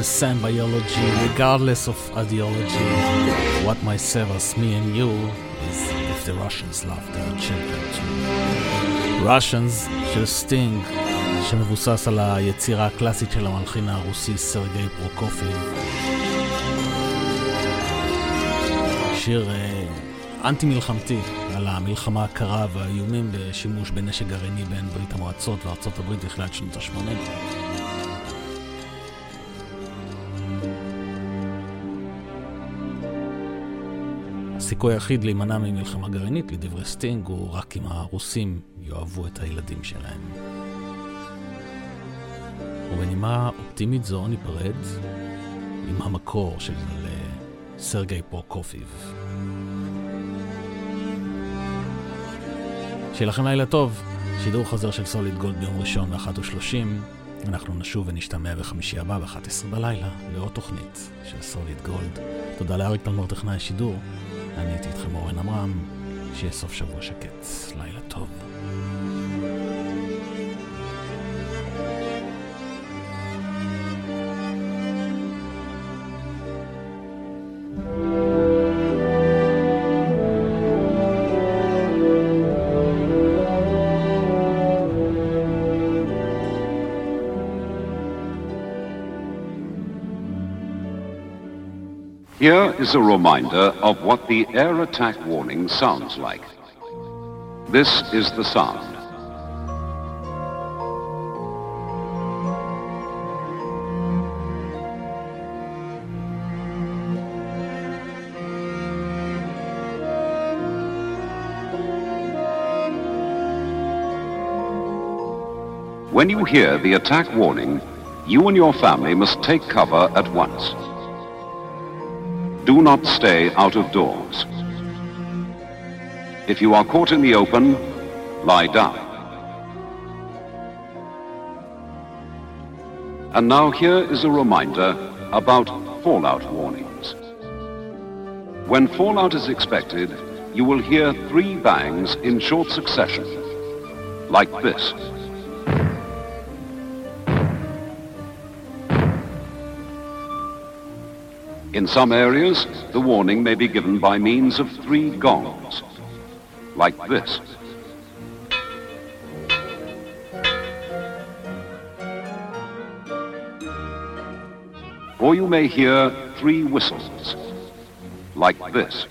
The same biology, regardless of ideology. What might save us, me and you, is if the Russians love their children too. Russians של סטינג, שמבוסס על היצירה הקלאסית של המלחין הרוסי סרגי פרוקופיב. שיר אה, אנטי מלחמתי על המלחמה הקרה והאיומים בשימוש בנשק גרעיני בין ברית המועצות וארצות הברית בתחילת שנות ה-80. הסיכוי היחיד להימנע ממלחמה גרעינית, לדברי סטינג, הוא רק אם הרוסים יאהבו את הילדים שלהם. ובנימה אופטימית זו ניפרד עם המקור של סרגי פרוקופיב. שיהיה לכם לילה טוב, שידור חוזר של סוליד גולד ביום ראשון ב-13:30. אנחנו נשוב ונשתמע בחמישי הבא ב-11 בלילה לעוד תוכנית של סוליד גולד. תודה לאריק תלמור טכנאי השידור. אני הייתי איתכם אורן עמרם, שיהיה סוף שבוע שקט, לילה טוב. Is a reminder of what the air attack warning sounds like. This is the sound. When you hear the attack warning, you and your family must take cover at once. Do not stay out of doors. If you are caught in the open, lie down. And now here is a reminder about fallout warnings. When fallout is expected, you will hear three bangs in short succession, like this. In some areas, the warning may be given by means of three gongs, like this. Or you may hear three whistles, like this.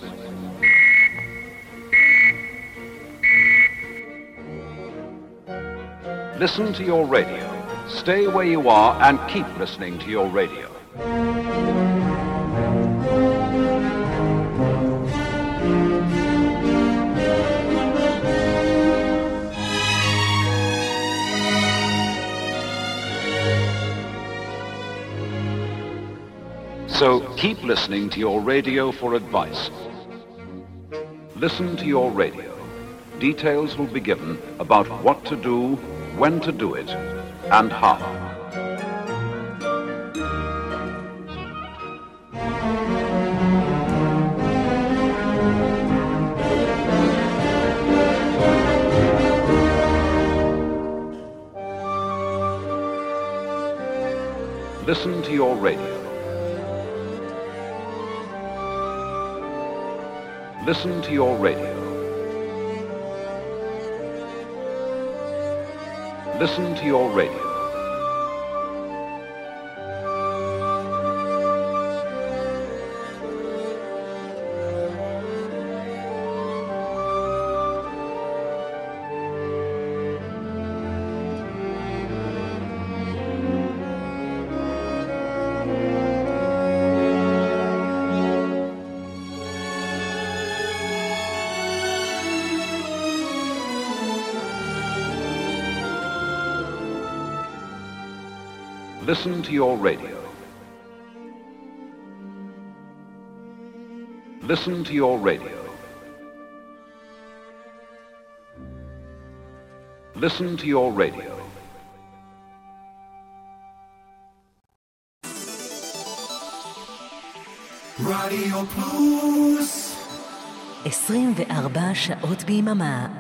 Listen to your radio. Stay where you are and keep listening to your radio. Listening to your radio for advice. Listen to your radio. Details will be given about what to do, when to do it, and how. Listen to your radio. Listen to your radio. Listen to your radio. Listen to your radio. Listen to your radio. Listen to your radio. רדיו פלוס 24 שעות ביממה